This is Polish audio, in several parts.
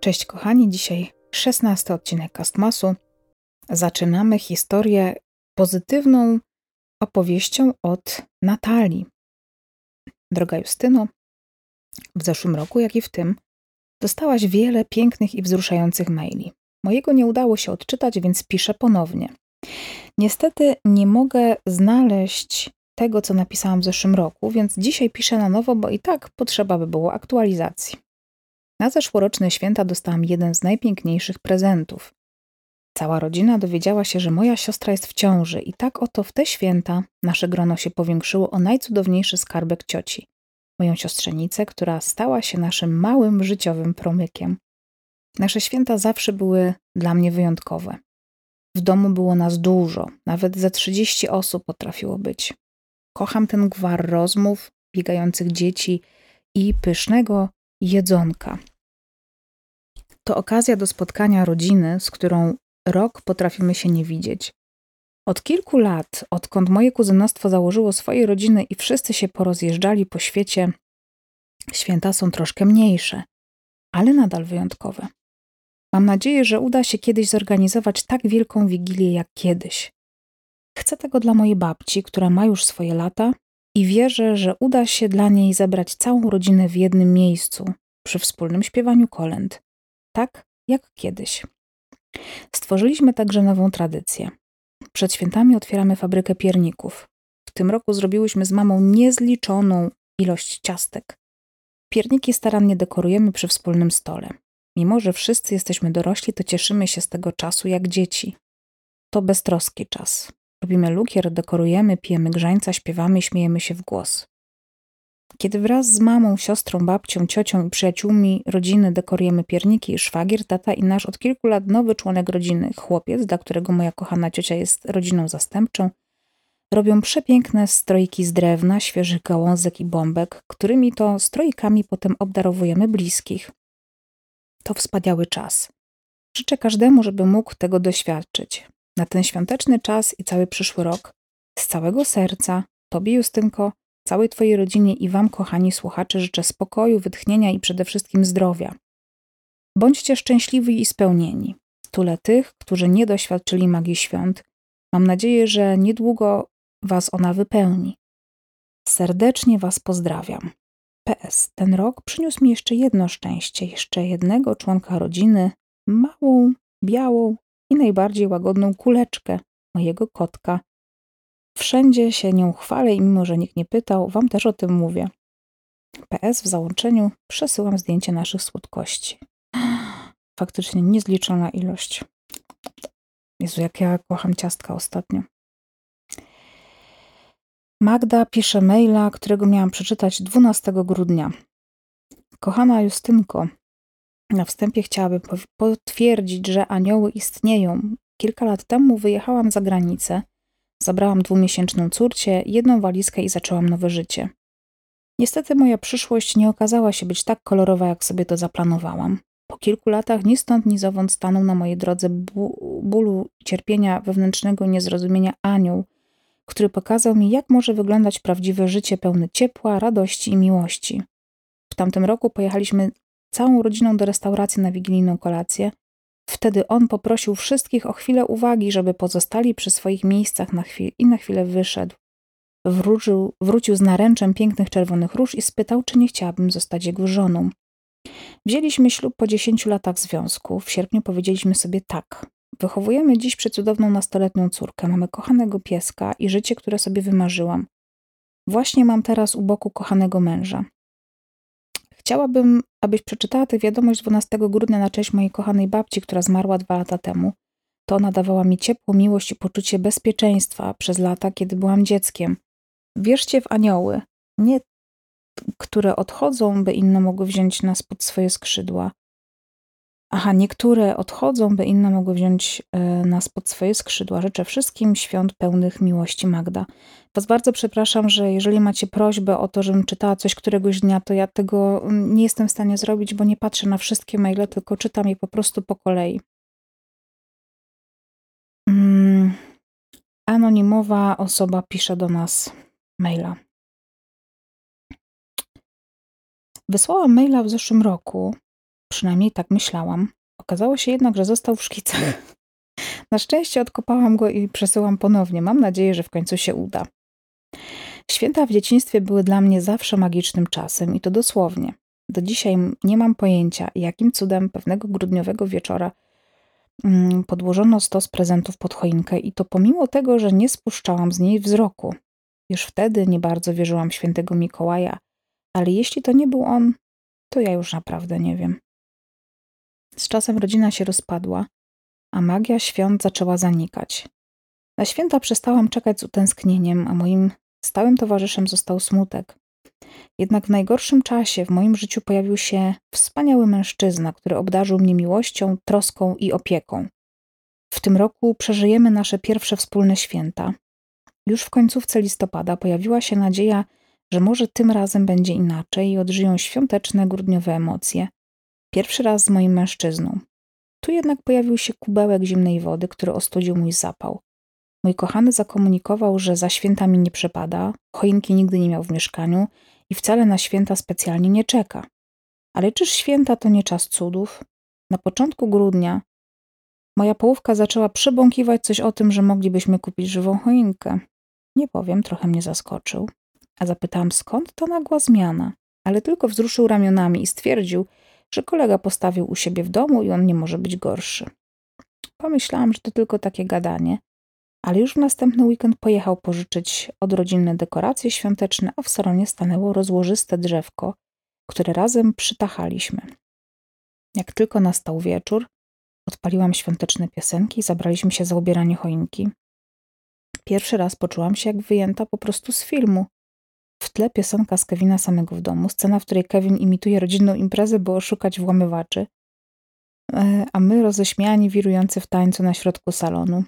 Cześć kochani, dzisiaj 16 odcinek Castmasu. Zaczynamy historię pozytywną opowieścią od Natalii. Droga Justyno, w zeszłym roku, jak i w tym, dostałaś wiele pięknych i wzruszających maili. Mojego nie udało się odczytać, więc piszę ponownie. Niestety nie mogę znaleźć tego, co napisałam w zeszłym roku, więc dzisiaj piszę na nowo, bo i tak potrzeba by było aktualizacji. Na zeszłoroczne święta dostałam jeden z najpiękniejszych prezentów. Cała rodzina dowiedziała się, że moja siostra jest w ciąży i tak oto w te święta nasze grono się powiększyło o najcudowniejszy skarbek cioci. Moją siostrzenicę, która stała się naszym małym życiowym promykiem. Nasze święta zawsze były dla mnie wyjątkowe. W domu było nas dużo, nawet ze 30 osób potrafiło być. Kocham ten gwar rozmów, biegających dzieci i pysznego jedzonka. To okazja do spotkania rodziny, z którą rok potrafimy się nie widzieć. Od kilku lat, odkąd moje kuzynostwo założyło swoje rodziny i wszyscy się porozjeżdżali po świecie, święta są troszkę mniejsze, ale nadal wyjątkowe. Mam nadzieję, że uda się kiedyś zorganizować tak wielką wigilię jak kiedyś. Chcę tego dla mojej babci, która ma już swoje lata i wierzę, że uda się dla niej zebrać całą rodzinę w jednym miejscu przy wspólnym śpiewaniu kolęd, tak jak kiedyś. Stworzyliśmy także nową tradycję. Przed świętami otwieramy fabrykę pierników. W tym roku zrobiłyśmy z mamą niezliczoną ilość ciastek. Pierniki starannie dekorujemy przy wspólnym stole. Mimo, że wszyscy jesteśmy dorośli, to cieszymy się z tego czasu jak dzieci. To beztroski czas. Robimy lukier, dekorujemy, pijemy grzańca, śpiewamy śmiejemy się w głos. Kiedy wraz z mamą, siostrą, babcią, ciocią i przyjaciółmi rodziny dekorujemy pierniki, szwagier, tata i nasz od kilku lat nowy członek rodziny, chłopiec, dla którego moja kochana ciocia jest rodziną zastępczą, robią przepiękne strojki z drewna, świeżych gałązek i bombek, którymi to strojkami potem obdarowujemy bliskich. To wspaniały czas. Życzę każdemu, żeby mógł tego doświadczyć. Na ten świąteczny czas i cały przyszły rok z całego serca Tobie, Justynko, całej Twojej rodzinie i Wam, kochani słuchacze, życzę spokoju, wytchnienia i przede wszystkim zdrowia. Bądźcie szczęśliwi i spełnieni. Tule tych, którzy nie doświadczyli magii świąt. Mam nadzieję, że niedługo Was ona wypełni. Serdecznie Was pozdrawiam. PS. Ten rok przyniósł mi jeszcze jedno szczęście, jeszcze jednego członka rodziny, małą, białą i najbardziej łagodną kuleczkę, mojego kotka. Wszędzie się nią chwalę i mimo, że nikt nie pytał, wam też o tym mówię. PS w załączeniu przesyłam zdjęcie naszych słodkości. Faktycznie niezliczona ilość. Jezu, jak ja kocham ciastka ostatnio. Magda pisze maila, którego miałam przeczytać 12 grudnia. Kochana Justynko, na wstępie chciałabym potwierdzić, że anioły istnieją. Kilka lat temu wyjechałam za granicę, zabrałam dwumiesięczną córcie, jedną walizkę i zaczęłam nowe życie. Niestety moja przyszłość nie okazała się być tak kolorowa, jak sobie to zaplanowałam. Po kilku latach ni stąd, ni zowąd stanął na mojej drodze bólu, cierpienia wewnętrznego niezrozumienia anioł, który pokazał mi, jak może wyglądać prawdziwe życie pełne ciepła, radości i miłości. W tamtym roku pojechaliśmy całą rodziną do restauracji na wigilijną kolację. Wtedy on poprosił wszystkich o chwilę uwagi, żeby pozostali przy swoich miejscach na chwilę i na chwilę wyszedł. Wrócił, wrócił z naręczem pięknych czerwonych róż i spytał, czy nie chciałabym zostać jego żoną. Wzięliśmy ślub po dziesięciu latach związku. W sierpniu powiedzieliśmy sobie tak. Wychowujemy dziś przecudowną nastoletnią córkę, mamy kochanego pieska i życie, które sobie wymarzyłam. Właśnie mam teraz u boku kochanego męża. Chciałabym, abyś przeczytała tę wiadomość 12 grudnia na cześć mojej kochanej babci, która zmarła dwa lata temu. To ona dawała mi ciepło, miłość i poczucie bezpieczeństwa przez lata, kiedy byłam dzieckiem. Wierzcie w anioły, nie które odchodzą, by inne mogły wziąć nas pod swoje skrzydła. Aha, niektóre odchodzą, by inne mogły wziąć e, nas pod swoje skrzydła. Życzę wszystkim świąt pełnych miłości Magda. Was bardzo przepraszam, że jeżeli macie prośbę o to, żebym czytała coś któregoś dnia, to ja tego mm, nie jestem w stanie zrobić, bo nie patrzę na wszystkie maile, tylko czytam je po prostu po kolei. Mm, anonimowa osoba pisze do nas maila. Wysłałam maila w zeszłym roku Przynajmniej tak myślałam. Okazało się jednak, że został w szkicach. Na szczęście odkopałam go i przesyłam ponownie. Mam nadzieję, że w końcu się uda. Święta w dzieciństwie były dla mnie zawsze magicznym czasem i to dosłownie. Do dzisiaj nie mam pojęcia, jakim cudem pewnego grudniowego wieczora mm, podłożono stos prezentów pod choinkę i to pomimo tego, że nie spuszczałam z niej wzroku. Już wtedy nie bardzo wierzyłam świętego Mikołaja, ale jeśli to nie był on, to ja już naprawdę nie wiem. Z czasem rodzina się rozpadła, a magia świąt zaczęła zanikać. Na święta przestałam czekać z utęsknieniem, a moim stałym towarzyszem został smutek. Jednak w najgorszym czasie w moim życiu pojawił się wspaniały mężczyzna, który obdarzył mnie miłością, troską i opieką. W tym roku przeżyjemy nasze pierwsze wspólne święta. Już w końcówce listopada pojawiła się nadzieja, że może tym razem będzie inaczej i odżyją świąteczne grudniowe emocje. Pierwszy raz z moim mężczyzną. Tu jednak pojawił się kubełek zimnej wody, który ostudził mój zapał. Mój kochany zakomunikował, że za świętami nie przepada, choinki nigdy nie miał w mieszkaniu i wcale na święta specjalnie nie czeka. Ale czyż święta to nie czas cudów? Na początku grudnia moja połówka zaczęła przebąkiwać coś o tym, że moglibyśmy kupić żywą choinkę. Nie powiem, trochę mnie zaskoczył. A zapytałam, skąd ta nagła zmiana? Ale tylko wzruszył ramionami i stwierdził, że kolega postawił u siebie w domu i on nie może być gorszy. Pomyślałam, że to tylko takie gadanie, ale już w następny weekend pojechał pożyczyć odrodzinne dekoracje świąteczne, a w salonie stanęło rozłożyste drzewko, które razem przytachaliśmy. Jak tylko nastał wieczór, odpaliłam świąteczne piosenki i zabraliśmy się za ubieranie choinki. Pierwszy raz poczułam się jak wyjęta po prostu z filmu. W tle piosenka z Kevina samego w domu, scena, w której Kevin imituje rodzinną imprezę, by oszukać włamywaczy, e, a my roześmiani wirujący w tańcu na środku salonu.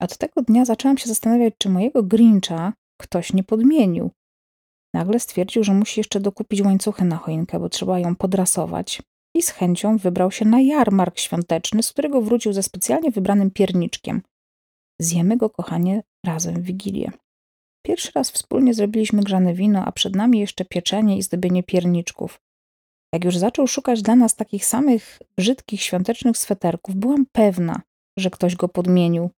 Od tego dnia zaczęłam się zastanawiać, czy mojego Grincha ktoś nie podmienił. Nagle stwierdził, że musi jeszcze dokupić łańcuchy na choinkę, bo trzeba ją podrasować. I z chęcią wybrał się na jarmark świąteczny, z którego wrócił ze specjalnie wybranym pierniczkiem. Zjemy go, kochanie, razem w Wigilię. Pierwszy raz wspólnie zrobiliśmy grzane wino, a przed nami jeszcze pieczenie i zdobienie pierniczków. Jak już zaczął szukać dla nas takich samych brzydkich świątecznych sweterków, byłam pewna, że ktoś go podmienił.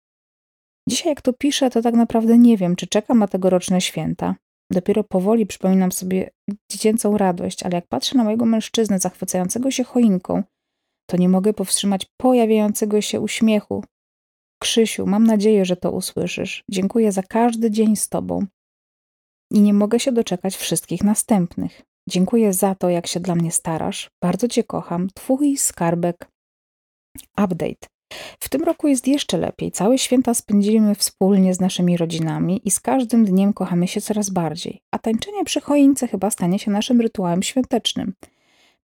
Dzisiaj, jak to piszę, to tak naprawdę nie wiem, czy czekam na tegoroczne święta. Dopiero powoli przypominam sobie dziecięcą radość, ale jak patrzę na mojego mężczyznę zachwycającego się choinką, to nie mogę powstrzymać pojawiającego się uśmiechu. Krzysiu, mam nadzieję, że to usłyszysz. Dziękuję za każdy dzień z Tobą. I nie mogę się doczekać wszystkich następnych. Dziękuję za to, jak się dla mnie starasz. Bardzo Cię kocham. Twój skarbek. Update. W tym roku jest jeszcze lepiej. Całe święta spędzimy wspólnie z naszymi rodzinami i z każdym dniem kochamy się coraz bardziej. A tańczenie przy choince chyba stanie się naszym rytuałem świątecznym.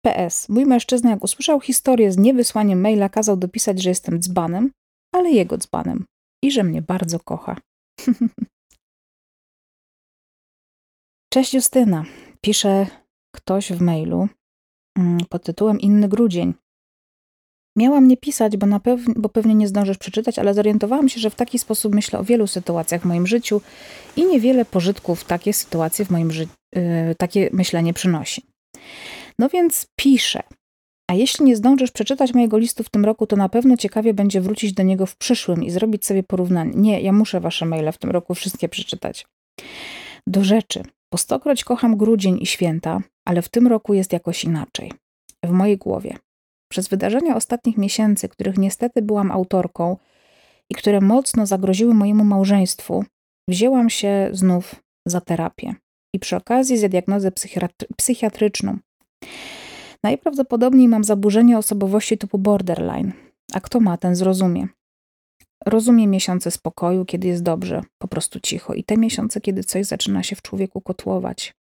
PS. Mój mężczyzna, jak usłyszał historię z niewysłaniem maila, kazał dopisać, że jestem dzbanem, ale jego dzbanem i że mnie bardzo kocha. Cześć Justyna. Pisze ktoś w mailu mm, pod tytułem Inny grudzień. Miałam nie pisać, bo, na pew- bo pewnie nie zdążysz przeczytać, ale zorientowałam się, że w taki sposób myślę o wielu sytuacjach w moim życiu i niewiele pożytków takie sytuacje w moim yy, takie myślenie przynosi. No więc piszę. A jeśli nie zdążysz przeczytać mojego listu w tym roku, to na pewno ciekawie będzie wrócić do niego w przyszłym i zrobić sobie porównanie. Nie, ja muszę wasze maile w tym roku wszystkie przeczytać. Do rzeczy. Po stokroć kocham grudzień i święta, ale w tym roku jest jakoś inaczej. W mojej głowie. Przez wydarzenia ostatnich miesięcy, których niestety byłam autorką i które mocno zagroziły mojemu małżeństwu, wzięłam się znów za terapię i przy okazji za diagnozę psychiatryczną. Najprawdopodobniej mam zaburzenie osobowości typu borderline, a kto ma, ten zrozumie. Rozumie miesiące spokoju, kiedy jest dobrze, po prostu cicho, i te miesiące, kiedy coś zaczyna się w człowieku kotłować.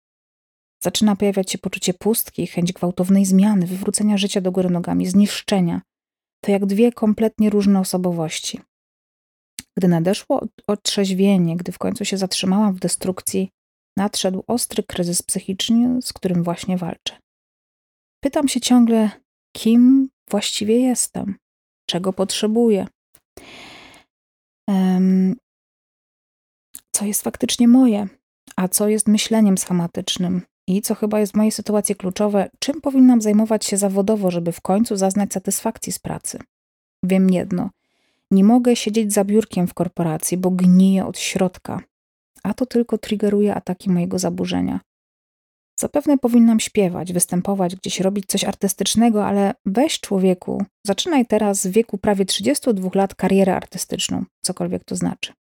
Zaczyna pojawiać się poczucie pustki, chęć gwałtownej zmiany, wywrócenia życia do góry nogami, zniszczenia. To jak dwie kompletnie różne osobowości. Gdy nadeszło otrzeźwienie, gdy w końcu się zatrzymałam w destrukcji, nadszedł ostry kryzys psychiczny, z którym właśnie walczę. Pytam się ciągle, kim właściwie jestem, czego potrzebuję, co jest faktycznie moje, a co jest myśleniem schematycznym I co chyba jest w mojej sytuacji kluczowe, czym powinnam zajmować się zawodowo, żeby w końcu zaznać satysfakcji z pracy? Wiem jedno. Nie mogę siedzieć za biurkiem w korporacji, bo gniję od środka, a to tylko triggeruje ataki mojego zaburzenia. Zapewne powinnam śpiewać, występować, gdzieś robić coś artystycznego, ale weź człowieku, zaczynaj teraz w wieku prawie 32 lat karierę artystyczną, cokolwiek to znaczy.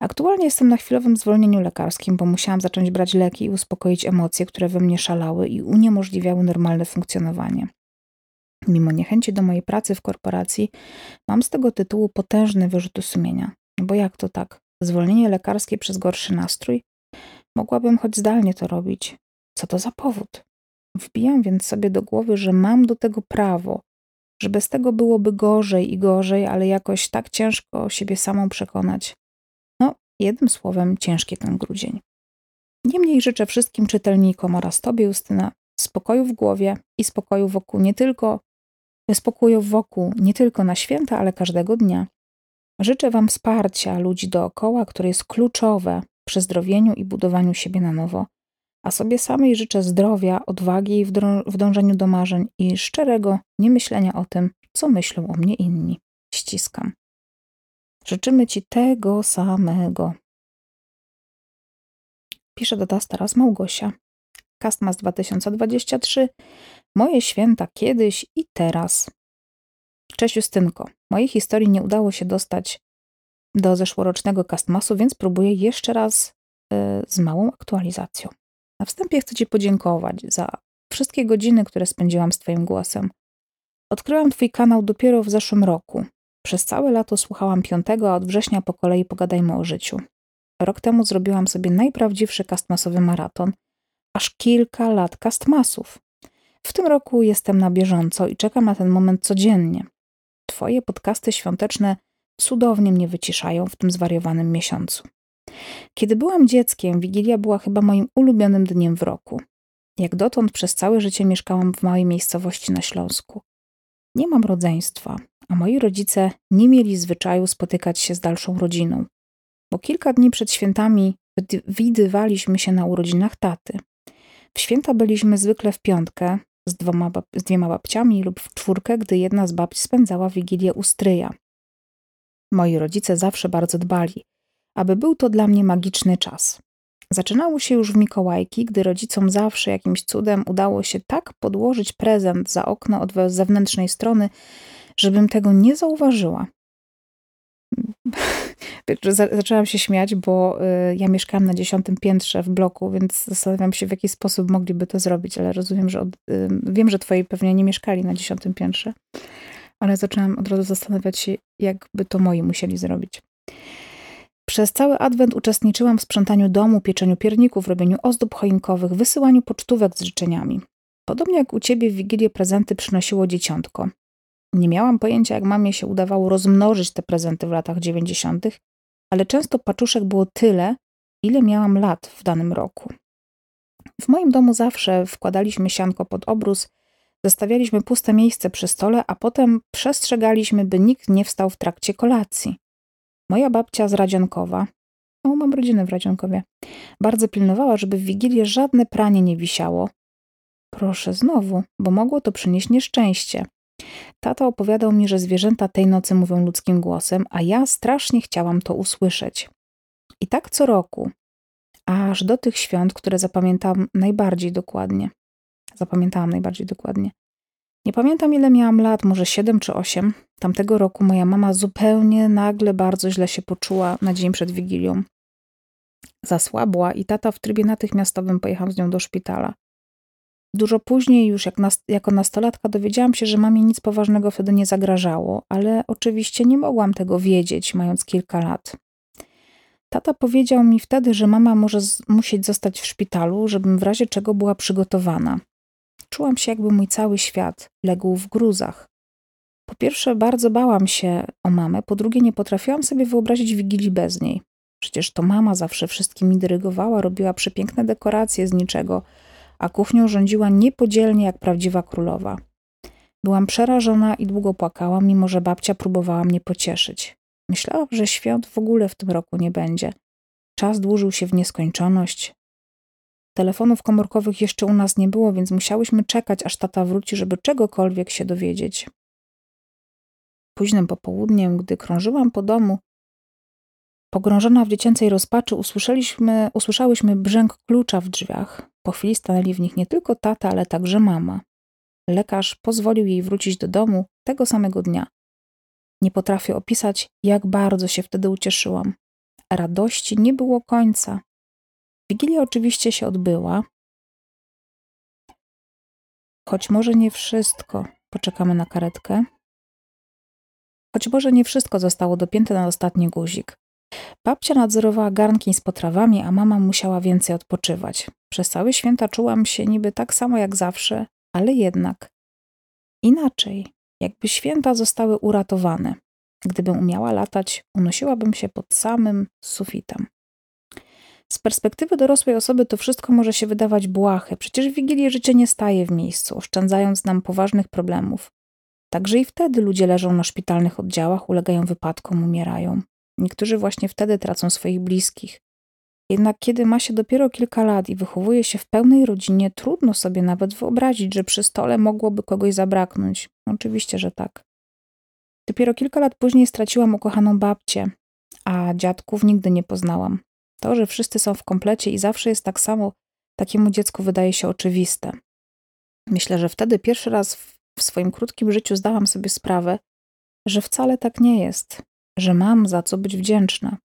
Aktualnie jestem na chwilowym zwolnieniu lekarskim, bo musiałam zacząć brać leki i uspokoić emocje, które we mnie szalały i uniemożliwiały normalne funkcjonowanie. Mimo niechęci do mojej pracy w korporacji, mam z tego tytułu potężny wyrzut sumienia. Bo jak to tak? Zwolnienie lekarskie przez gorszy nastrój? Mogłabym choć zdalnie to robić. Co to za powód? Wbijam więc sobie do głowy, że mam do tego prawo, że bez tego byłoby gorzej i gorzej, ale jakoś tak ciężko siebie samą przekonać. No, jednym słowem, ciężki ten grudzień. Niemniej życzę wszystkim czytelnikom oraz Tobie, Justyna, spokoju w głowie i spokoju wokół nie tylko spokoju wokół nie tylko na święta, ale każdego dnia. Życzę Wam wsparcia ludzi dookoła, które jest kluczowe przy zdrowieniu i budowaniu siebie na nowo, a sobie samej życzę zdrowia, odwagi w dążeniu do marzeń i szczerego niemyślenia o tym, co myślą o mnie inni. Ściskam. Życzymy Ci tego samego. Pisze do nas teraz Małgosia. Castmas 2023. Moje święta kiedyś i teraz. Cześć Justynko. Mojej historii nie udało się dostać do zeszłorocznego Castmasu, więc próbuję jeszcze raz y, z małą aktualizacją. Na wstępie chcę Ci podziękować za wszystkie godziny, które spędziłam z Twoim głosem. Odkryłam Twój kanał dopiero w zeszłym roku. Przez całe lato słuchałam piątego, a od września po kolei pogadajmy o życiu. Rok temu zrobiłam sobie najprawdziwszy kastmasowy maraton, aż kilka lat kastmasów. W tym roku jestem na bieżąco i czekam na ten moment codziennie. Twoje podcasty świąteczne cudownie mnie wyciszają w tym zwariowanym miesiącu. Kiedy byłam dzieckiem, Wigilia była chyba moim ulubionym dniem w roku. Jak dotąd przez całe życie mieszkałam w małej miejscowości na Śląsku. Nie mam rodzeństwa, a moi rodzice nie mieli zwyczaju spotykać się z dalszą rodziną, bo kilka dni przed świętami widywaliśmy się na urodzinach taty. W święta byliśmy zwykle w piątkę z, dwoma, z dwiema babciami lub w czwórkę, gdy jedna z babci spędzała wigilię u stryja. Moi rodzice zawsze bardzo dbali, aby był to dla mnie magiczny czas. Zaczynało się już w Mikołajki, gdy rodzicom zawsze jakimś cudem udało się tak podłożyć prezent za okno od zewnętrznej strony, żebym tego nie zauważyła. Zaczęłam się śmiać, bo y, ja mieszkałam na dziesiątym piętrze w bloku, więc zastanawiam się, w jaki sposób mogliby to zrobić, ale rozumiem, że od, wiem, że twoi pewnie nie mieszkali na dziesiątym piętrze, ale zaczęłam od razu zastanawiać się, jakby to moi musieli zrobić. Przez cały adwent uczestniczyłam w sprzątaniu domu, pieczeniu pierników, robieniu ozdób choinkowych, wysyłaniu pocztówek z życzeniami. Podobnie jak u ciebie w Wigilię prezenty przynosiło dzieciątko. Nie miałam pojęcia, jak mamie się udawało rozmnożyć te prezenty w latach dziewięćdziesiątych, ale często paczuszek było tyle, ile miałam lat w danym roku. W moim domu zawsze wkładaliśmy sianko pod obrus, zostawialiśmy puste miejsce przy stole, a potem przestrzegaliśmy, by nikt nie wstał w trakcie kolacji. Moja babcia z Radzionkowa, o, mam rodzinę w Radzionkowie, bardzo pilnowała, żeby w Wigilię żadne pranie nie wisiało. Proszę znowu, bo mogło to przynieść nieszczęście. Tata opowiadał mi, że zwierzęta tej nocy mówią ludzkim głosem, a ja strasznie chciałam to usłyszeć. I tak co roku, aż do tych świąt, które zapamiętam najbardziej dokładnie. Zapamiętałam najbardziej dokładnie. Nie pamiętam, ile miałam lat, może siedem czy osiem. Tamtego roku moja mama zupełnie nagle bardzo źle się poczuła na dzień przed Wigilią. Zasłabła i tata w trybie natychmiastowym pojechał z nią do szpitala. Dużo później, już jak nas, jako nastolatka, dowiedziałam się, że mamie nic poważnego wtedy nie zagrażało, ale oczywiście nie mogłam tego wiedzieć, mając kilka lat. Tata powiedział mi wtedy, że mama może z- musieć zostać w szpitalu, żebym w razie czego była przygotowana. Czułam się, jakby mój cały świat legł w gruzach. Po pierwsze, bardzo bałam się o mamę, po drugie, nie potrafiłam sobie wyobrazić wigilii bez niej. Przecież to mama zawsze wszystkimi dyrygowała, robiła przepiękne dekoracje z niczego, a kuchnią rządziła niepodzielnie jak prawdziwa królowa. Byłam przerażona i długo płakałam, mimo że babcia próbowała mnie pocieszyć. Myślałam, że świąt w ogóle w tym roku nie będzie. Czas dłużył się w nieskończoność. Telefonów komórkowych jeszcze u nas nie było, więc musiałyśmy czekać, aż tata wróci, żeby czegokolwiek się dowiedzieć. Późnym popołudniem, gdy krążyłam po domu, pogrążona w dziecięcej rozpaczy, usłyszeliśmy, usłyszałyśmy brzęk klucza w drzwiach. Po chwili stanęli w nich nie tylko tata, ale także mama. Lekarz pozwolił jej wrócić do domu tego samego dnia. Nie potrafię opisać, jak bardzo się wtedy ucieszyłam. Radości nie było końca. Wigilia oczywiście się odbyła, choć może nie wszystko. Poczekamy na karetkę. Choć może nie wszystko zostało dopięte na ostatni guzik. Babcia nadzorowała garnki z potrawami, a mama musiała więcej odpoczywać. Przez całe święta czułam się niby tak samo jak zawsze, ale jednak inaczej, jakby święta zostały uratowane. Gdybym umiała latać, unosiłabym się pod samym sufitem. Z perspektywy dorosłej osoby to wszystko może się wydawać błahe, przecież w Wigilię życie nie staje w miejscu, oszczędzając nam poważnych problemów. Także i wtedy ludzie leżą na szpitalnych oddziałach, ulegają wypadkom, umierają. Niektórzy właśnie wtedy tracą swoich bliskich. Jednak kiedy ma się dopiero kilka lat i wychowuje się w pełnej rodzinie, trudno sobie nawet wyobrazić, że przy stole mogłoby kogoś zabraknąć. Oczywiście, że tak. Dopiero kilka lat później straciłam ukochaną babcię, a dziadków nigdy nie poznałam. To, że wszyscy są w komplecie i zawsze jest tak samo, takiemu dziecku wydaje się oczywiste. Myślę, że wtedy pierwszy raz w swoim krótkim życiu zdałam sobie sprawę, że wcale tak nie jest, że mam za co być wdzięczna.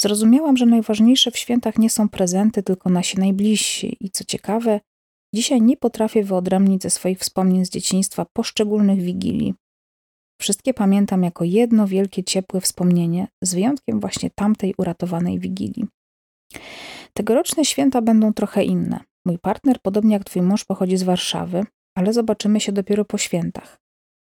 Zrozumiałam, że najważniejsze w świętach nie są prezenty, tylko nasi najbliżsi i co ciekawe, dzisiaj nie potrafię wyodrębnić ze swoich wspomnień z dzieciństwa poszczególnych wigilii. Wszystkie pamiętam jako jedno wielkie, ciepłe wspomnienie, z wyjątkiem właśnie tamtej uratowanej wigilii. Tegoroczne święta będą trochę inne. Mój partner, podobnie jak twój mąż, pochodzi z Warszawy, ale zobaczymy się dopiero po świętach.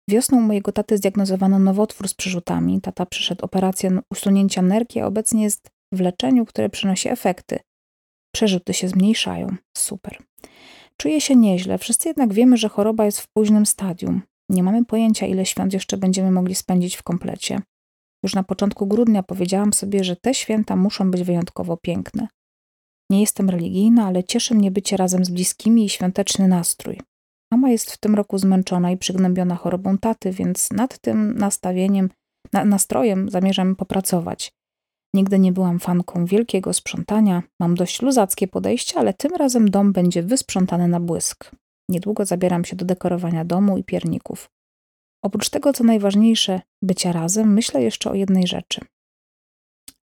Wiosną mojego taty zdiagnozowano nowotwór z przerzutami. Tata przeszedł operację usunięcia nerki, a obecnie jest w leczeniu, które przynosi efekty. Przerzuty się zmniejszają. Super. Czuję się nieźle, wszyscy jednak wiemy, że choroba jest w późnym stadium. Nie mamy pojęcia, ile świąt jeszcze będziemy mogli spędzić w komplecie. Już na początku grudnia powiedziałam sobie, że te święta muszą być wyjątkowo piękne. Nie jestem religijna, ale cieszy mnie bycie razem z bliskimi i świąteczny nastrój. Mama jest w tym roku zmęczona i przygnębiona chorobą taty, więc nad tym nastawieniem, na, nastrojem zamierzam popracować. Nigdy nie byłam fanką wielkiego sprzątania, mam dość luzackie podejście, ale tym razem dom będzie wysprzątany na błysk. Niedługo zabieram się do dekorowania domu i pierników. Oprócz tego, co najważniejsze, bycia razem, myślę jeszcze o jednej rzeczy.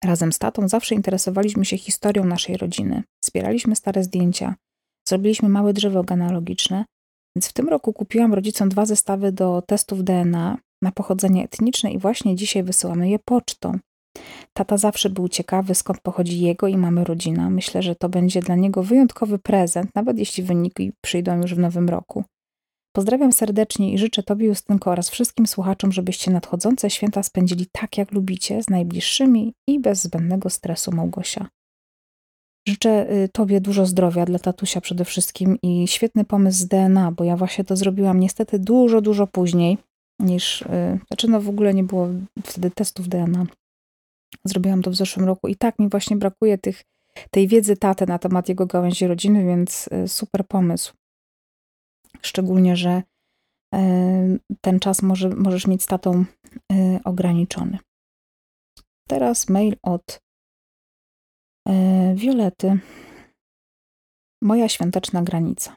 Razem z tatą zawsze interesowaliśmy się historią naszej rodziny. Zbieraliśmy stare zdjęcia, zrobiliśmy małe drzewo genealogiczne, więc w tym roku kupiłam rodzicom dwa zestawy do testów DNA na pochodzenie etniczne i właśnie dzisiaj wysyłamy je pocztą. Tata zawsze był ciekawy, skąd pochodzi jego i mamy rodzina. Myślę, że to będzie dla niego wyjątkowy prezent, nawet jeśli wyniki przyjdą już w nowym roku. Pozdrawiam serdecznie i życzę Tobie, Justynko, oraz wszystkim słuchaczom, żebyście nadchodzące święta spędzili tak, jak lubicie, z najbliższymi i bez zbędnego stresu, Małgosia. Życzę y, Tobie dużo zdrowia dla tatusia przede wszystkim i świetny pomysł z DNA, bo ja właśnie to zrobiłam niestety dużo, dużo później niż, y, znaczy no w ogóle nie było wtedy testów DNA. Zrobiłam to w zeszłym roku i tak mi właśnie brakuje tych, tej wiedzy taty na temat jego gałęzi rodziny, więc y, super pomysł. Szczególnie, że ten czas może, możesz mieć z tatą ograniczony. Teraz mail od E, Wiolety. Moja świąteczna granica.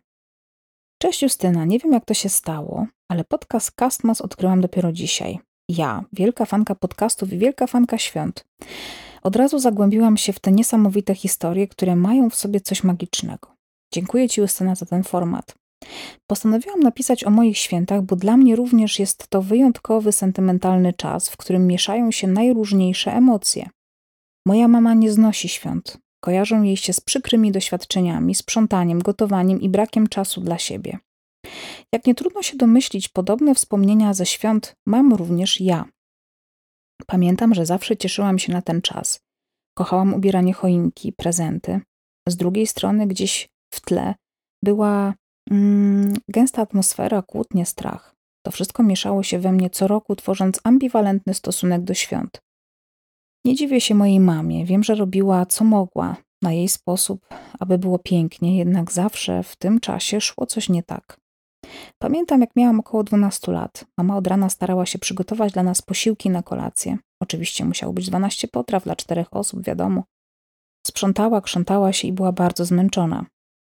Cześć Justyna, nie wiem jak to się stało, ale podcast Castmas odkryłam dopiero dzisiaj. Ja, wielka fanka podcastów i wielka fanka świąt. Od razu zagłębiłam się w te niesamowite historie, które mają w sobie coś magicznego. Dziękuję Ci, Justyna, za ten format. Postanowiłam napisać o moich świętach, bo dla mnie również jest to wyjątkowy, sentymentalny czas, w którym mieszają się najróżniejsze emocje. Moja mama nie znosi świąt. Kojarzą jej się z przykrymi doświadczeniami, sprzątaniem, gotowaniem i brakiem czasu dla siebie. Jak nie trudno się domyślić, podobne wspomnienia ze świąt mam również ja. Pamiętam, że zawsze cieszyłam się na ten czas. Kochałam ubieranie choinki, prezenty. Z drugiej strony, gdzieś w tle, była gęsta atmosfera, kłótnie, strach. To wszystko mieszało się we mnie co roku, tworząc ambiwalentny stosunek do świąt. Nie dziwię się mojej mamie. Wiem, że robiła co mogła. na jej sposób, aby było pięknie, jednak zawsze w tym czasie szło coś nie tak. Pamiętam, jak miałam około 12 lat. Mama od rana starała się przygotować dla nas posiłki na kolację. Oczywiście musiało być 12 potraw dla czterech osób, wiadomo. Sprzątała, krzątała się i była bardzo zmęczona.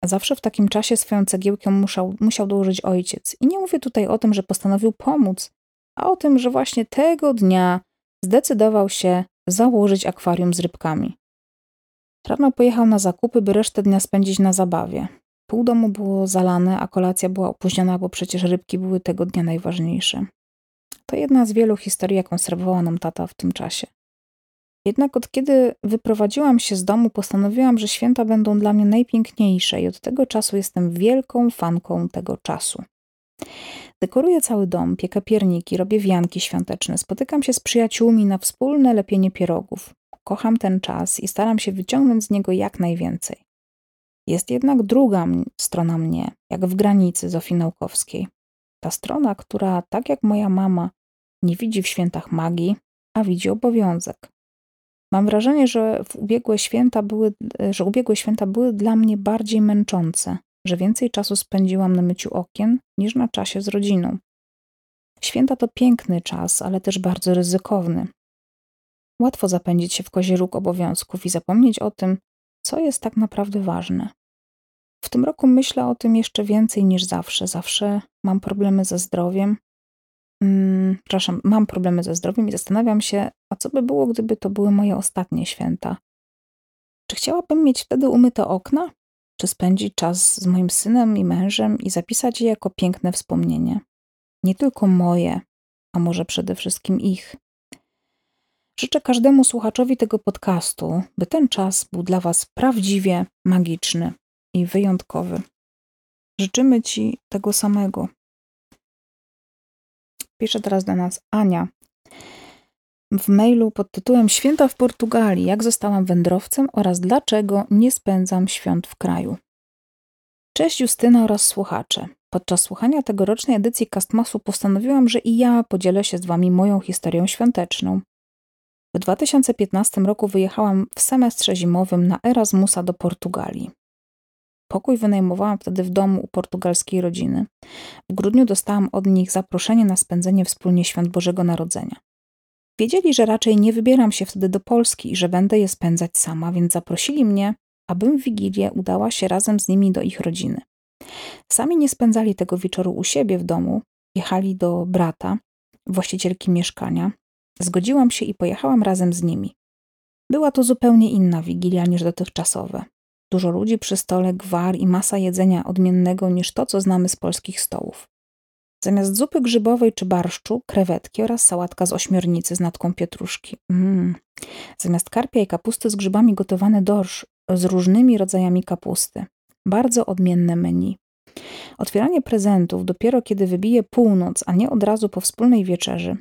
Zawsze w takim czasie swoją cegiełkę musiał, musiał dołożyć ojciec. I nie mówię tutaj o tym, że postanowił pomóc, a o tym, że właśnie tego dnia zdecydował się założyć akwarium z rybkami. Rano pojechał na zakupy, by resztę dnia spędzić na zabawie. Pół domu było zalane, a kolacja była opóźniona, bo przecież rybki były tego dnia najważniejsze. To jedna z wielu historii, jaką serwowała nam tata w tym czasie. Jednak od kiedy wyprowadziłam się z domu, postanowiłam, że święta będą dla mnie najpiękniejsze i od tego czasu jestem wielką fanką tego czasu. Dekoruję cały dom, piekę pierniki, robię wianki świąteczne, spotykam się z przyjaciółmi na wspólne lepienie pierogów. Kocham ten czas i staram się wyciągnąć z niego jak najwięcej. Jest jednak druga strona mnie, jak w granicy Zofii Naukowskiej. Ta strona, która, tak jak moja mama, nie widzi w świętach magii, a widzi obowiązek. Mam wrażenie, że ubiegłe święta były, że ubiegłe święta były dla mnie bardziej męczące, że więcej czasu spędziłam na myciu okien niż na czasie z rodziną. Święta to piękny czas, ale też bardzo ryzykowny. Łatwo zapędzić się w kozie róg obowiązków i zapomnieć o tym, co jest tak naprawdę ważne. W tym roku myślę o tym jeszcze więcej niż zawsze. Zawsze mam problemy ze zdrowiem. Hmm, przepraszam, mam problemy ze zdrowiem i zastanawiam się, a co by było, gdyby to były moje ostatnie święta? Czy chciałabym mieć wtedy umyte okna? Czy spędzić czas z moim synem i mężem i zapisać je jako piękne wspomnienie? Nie tylko moje, a może przede wszystkim ich. Życzę każdemu słuchaczowi tego podcastu, by ten czas był dla Was prawdziwie magiczny i wyjątkowy. Życzymy Ci tego samego. Pisze teraz do nas Ania. W mailu pod tytułem Święta w Portugalii, jak zostałam wędrowcem oraz dlaczego nie spędzam świąt w kraju. Cześć Justyna oraz słuchacze. Podczas słuchania tegorocznej edycji Castmasu postanowiłam, że i ja podzielę się z Wami moją historią świąteczną. W 2015 roku wyjechałam w semestrze zimowym na Erasmusa do Portugalii. Pokój wynajmowałam wtedy w domu u portugalskiej rodziny. W grudniu dostałam od nich zaproszenie na spędzenie wspólnie świąt Bożego Narodzenia. Wiedzieli, że raczej nie wybieram się wtedy do Polski i że będę je spędzać sama, więc zaprosili mnie, abym w Wigilię udała się razem z nimi do ich rodziny. Sami nie spędzali tego wieczoru u siebie w domu, jechali do brata, właścicielki mieszkania. Zgodziłam się i pojechałam razem z nimi. Była to zupełnie inna wigilia niż dotychczasowe. Dużo ludzi przy stole, gwar i masa jedzenia odmiennego niż to, co znamy z polskich stołów. Zamiast zupy grzybowej czy barszczu, krewetki oraz sałatka z ośmiornicy z natką pietruszki. Mm. Zamiast karpia i kapusty z grzybami gotowany dorsz z różnymi rodzajami kapusty. Bardzo odmienne menu. Otwieranie prezentów dopiero kiedy wybije północ, a nie od razu po wspólnej wieczerzy.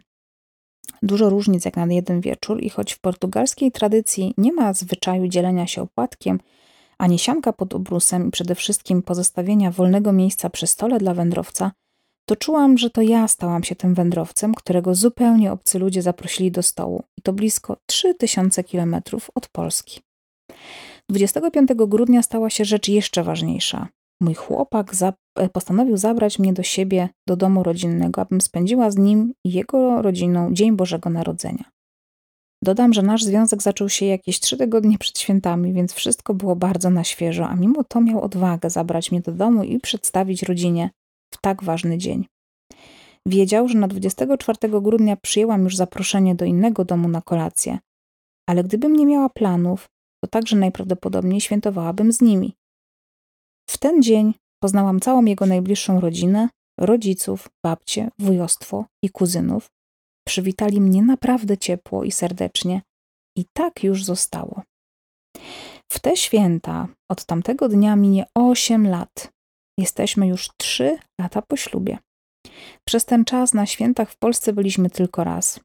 Dużo różnic jak na jeden wieczór i choć w portugalskiej tradycji nie ma zwyczaju dzielenia się opłatkiem, ani sianka pod obrusem i przede wszystkim pozostawienia wolnego miejsca przy stole dla wędrowca, to czułam, że to ja stałam się tym wędrowcem, którego zupełnie obcy ludzie zaprosili do stołu i to blisko 3000 kilometrów od Polski. 25 grudnia stała się rzecz jeszcze ważniejsza. Mój chłopak za postanowił zabrać mnie do siebie, do domu rodzinnego, abym spędziła z nim i jego rodziną Dzień Bożego Narodzenia. Dodam, że nasz związek zaczął się jakieś trzy tygodnie przed świętami, więc wszystko było bardzo na świeżo, a mimo to miał odwagę zabrać mnie do domu i przedstawić rodzinie w tak ważny dzień. Wiedział, że na 24 grudnia przyjęłam już zaproszenie do innego domu na kolację, ale gdybym nie miała planów, to także najprawdopodobniej świętowałabym z nimi. W ten dzień poznałam całą jego najbliższą rodzinę, rodziców, babcie, wujostwo i kuzynów, Przywitali mnie naprawdę ciepło i serdecznie, i tak już zostało. W te święta od tamtego dnia minie 8 lat. Jesteśmy już 3 lata po ślubie. Przez ten czas na świętach w Polsce byliśmy tylko raz.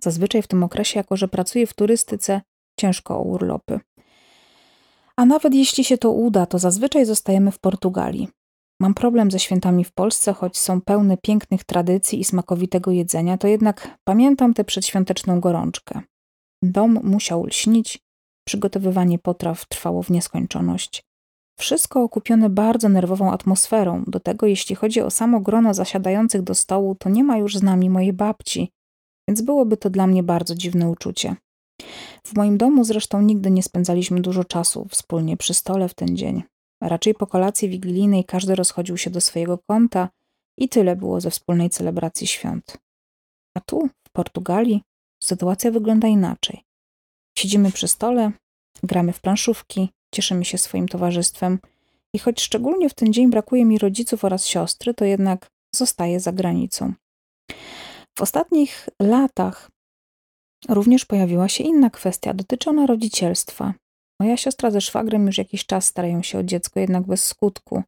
Zazwyczaj w tym okresie, jako że pracuję w turystyce, ciężko o urlopy. A nawet jeśli się to uda, to zazwyczaj zostajemy w Portugalii. Mam problem ze świętami w Polsce, choć są pełne pięknych tradycji i smakowitego jedzenia, to jednak pamiętam tę przedświąteczną gorączkę. Dom musiał lśnić, Przygotowywanie potraw trwało w nieskończoność. Wszystko okupione bardzo nerwową atmosferą. Do tego, jeśli chodzi o samo grono zasiadających do stołu, to nie ma już z nami mojej babci, więc byłoby to dla mnie bardzo dziwne uczucie. W moim domu zresztą nigdy nie spędzaliśmy dużo czasu wspólnie przy stole w ten dzień. Raczej po kolacji wigilijnej każdy rozchodził się do swojego kąta i tyle było ze wspólnej celebracji świąt. A tu, w Portugalii, sytuacja wygląda inaczej. Siedzimy przy stole, gramy w planszówki, cieszymy się swoim towarzystwem i choć szczególnie w ten dzień brakuje mi rodziców oraz siostry, to jednak zostaję za granicą. W ostatnich latach również pojawiła się inna kwestia dotycząca rodzicielstwa. Moja siostra ze szwagrem już jakiś czas starają się o dziecko, jednak bez skutku.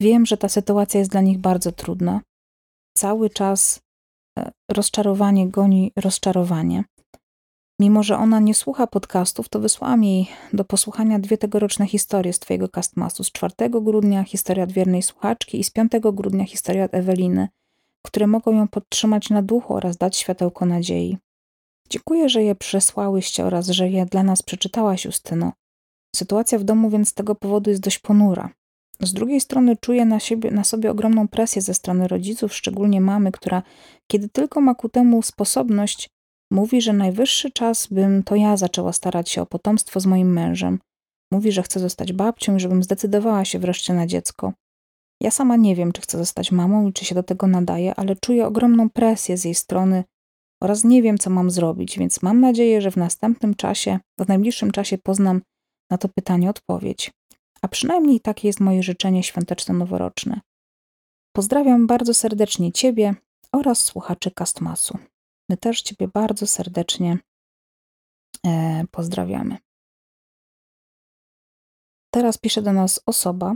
Wiem, że ta sytuacja jest dla nich bardzo trudna. Cały czas e, rozczarowanie goni rozczarowanie. Mimo, że ona nie słucha podcastów, to wysłałam jej do posłuchania dwie tegoroczne historie z Twojego castmasu. Z 4 grudnia historia od wiernej słuchaczki i z 5 grudnia historia od Eweliny, które mogą ją podtrzymać na duchu oraz dać światełko nadziei. Dziękuję, że je przesłałyście oraz że je dla nas przeczytałaś, Justyno. Sytuacja w domu więc z tego powodu jest dość ponura. Z drugiej strony czuję na, siebie, na sobie ogromną presję ze strony rodziców, szczególnie mamy, która, kiedy tylko ma ku temu sposobność, mówi, że najwyższy czas, bym to ja zaczęła starać się o potomstwo z moim mężem. Mówi, że chce zostać babcią i żebym zdecydowała się wreszcie na dziecko. Ja sama nie wiem, czy chcę zostać mamą i czy się do tego nadaje, ale czuję ogromną presję z jej strony oraz nie wiem, co mam zrobić, więc mam nadzieję, że w następnym czasie, w najbliższym czasie poznam na to pytanie odpowiedź. A przynajmniej takie jest moje życzenie świąteczno-noworoczne. Pozdrawiam bardzo serdecznie Ciebie oraz słuchaczy Kastmasu. My też Ciebie bardzo serdecznie e, pozdrawiamy. Teraz pisze do nas osoba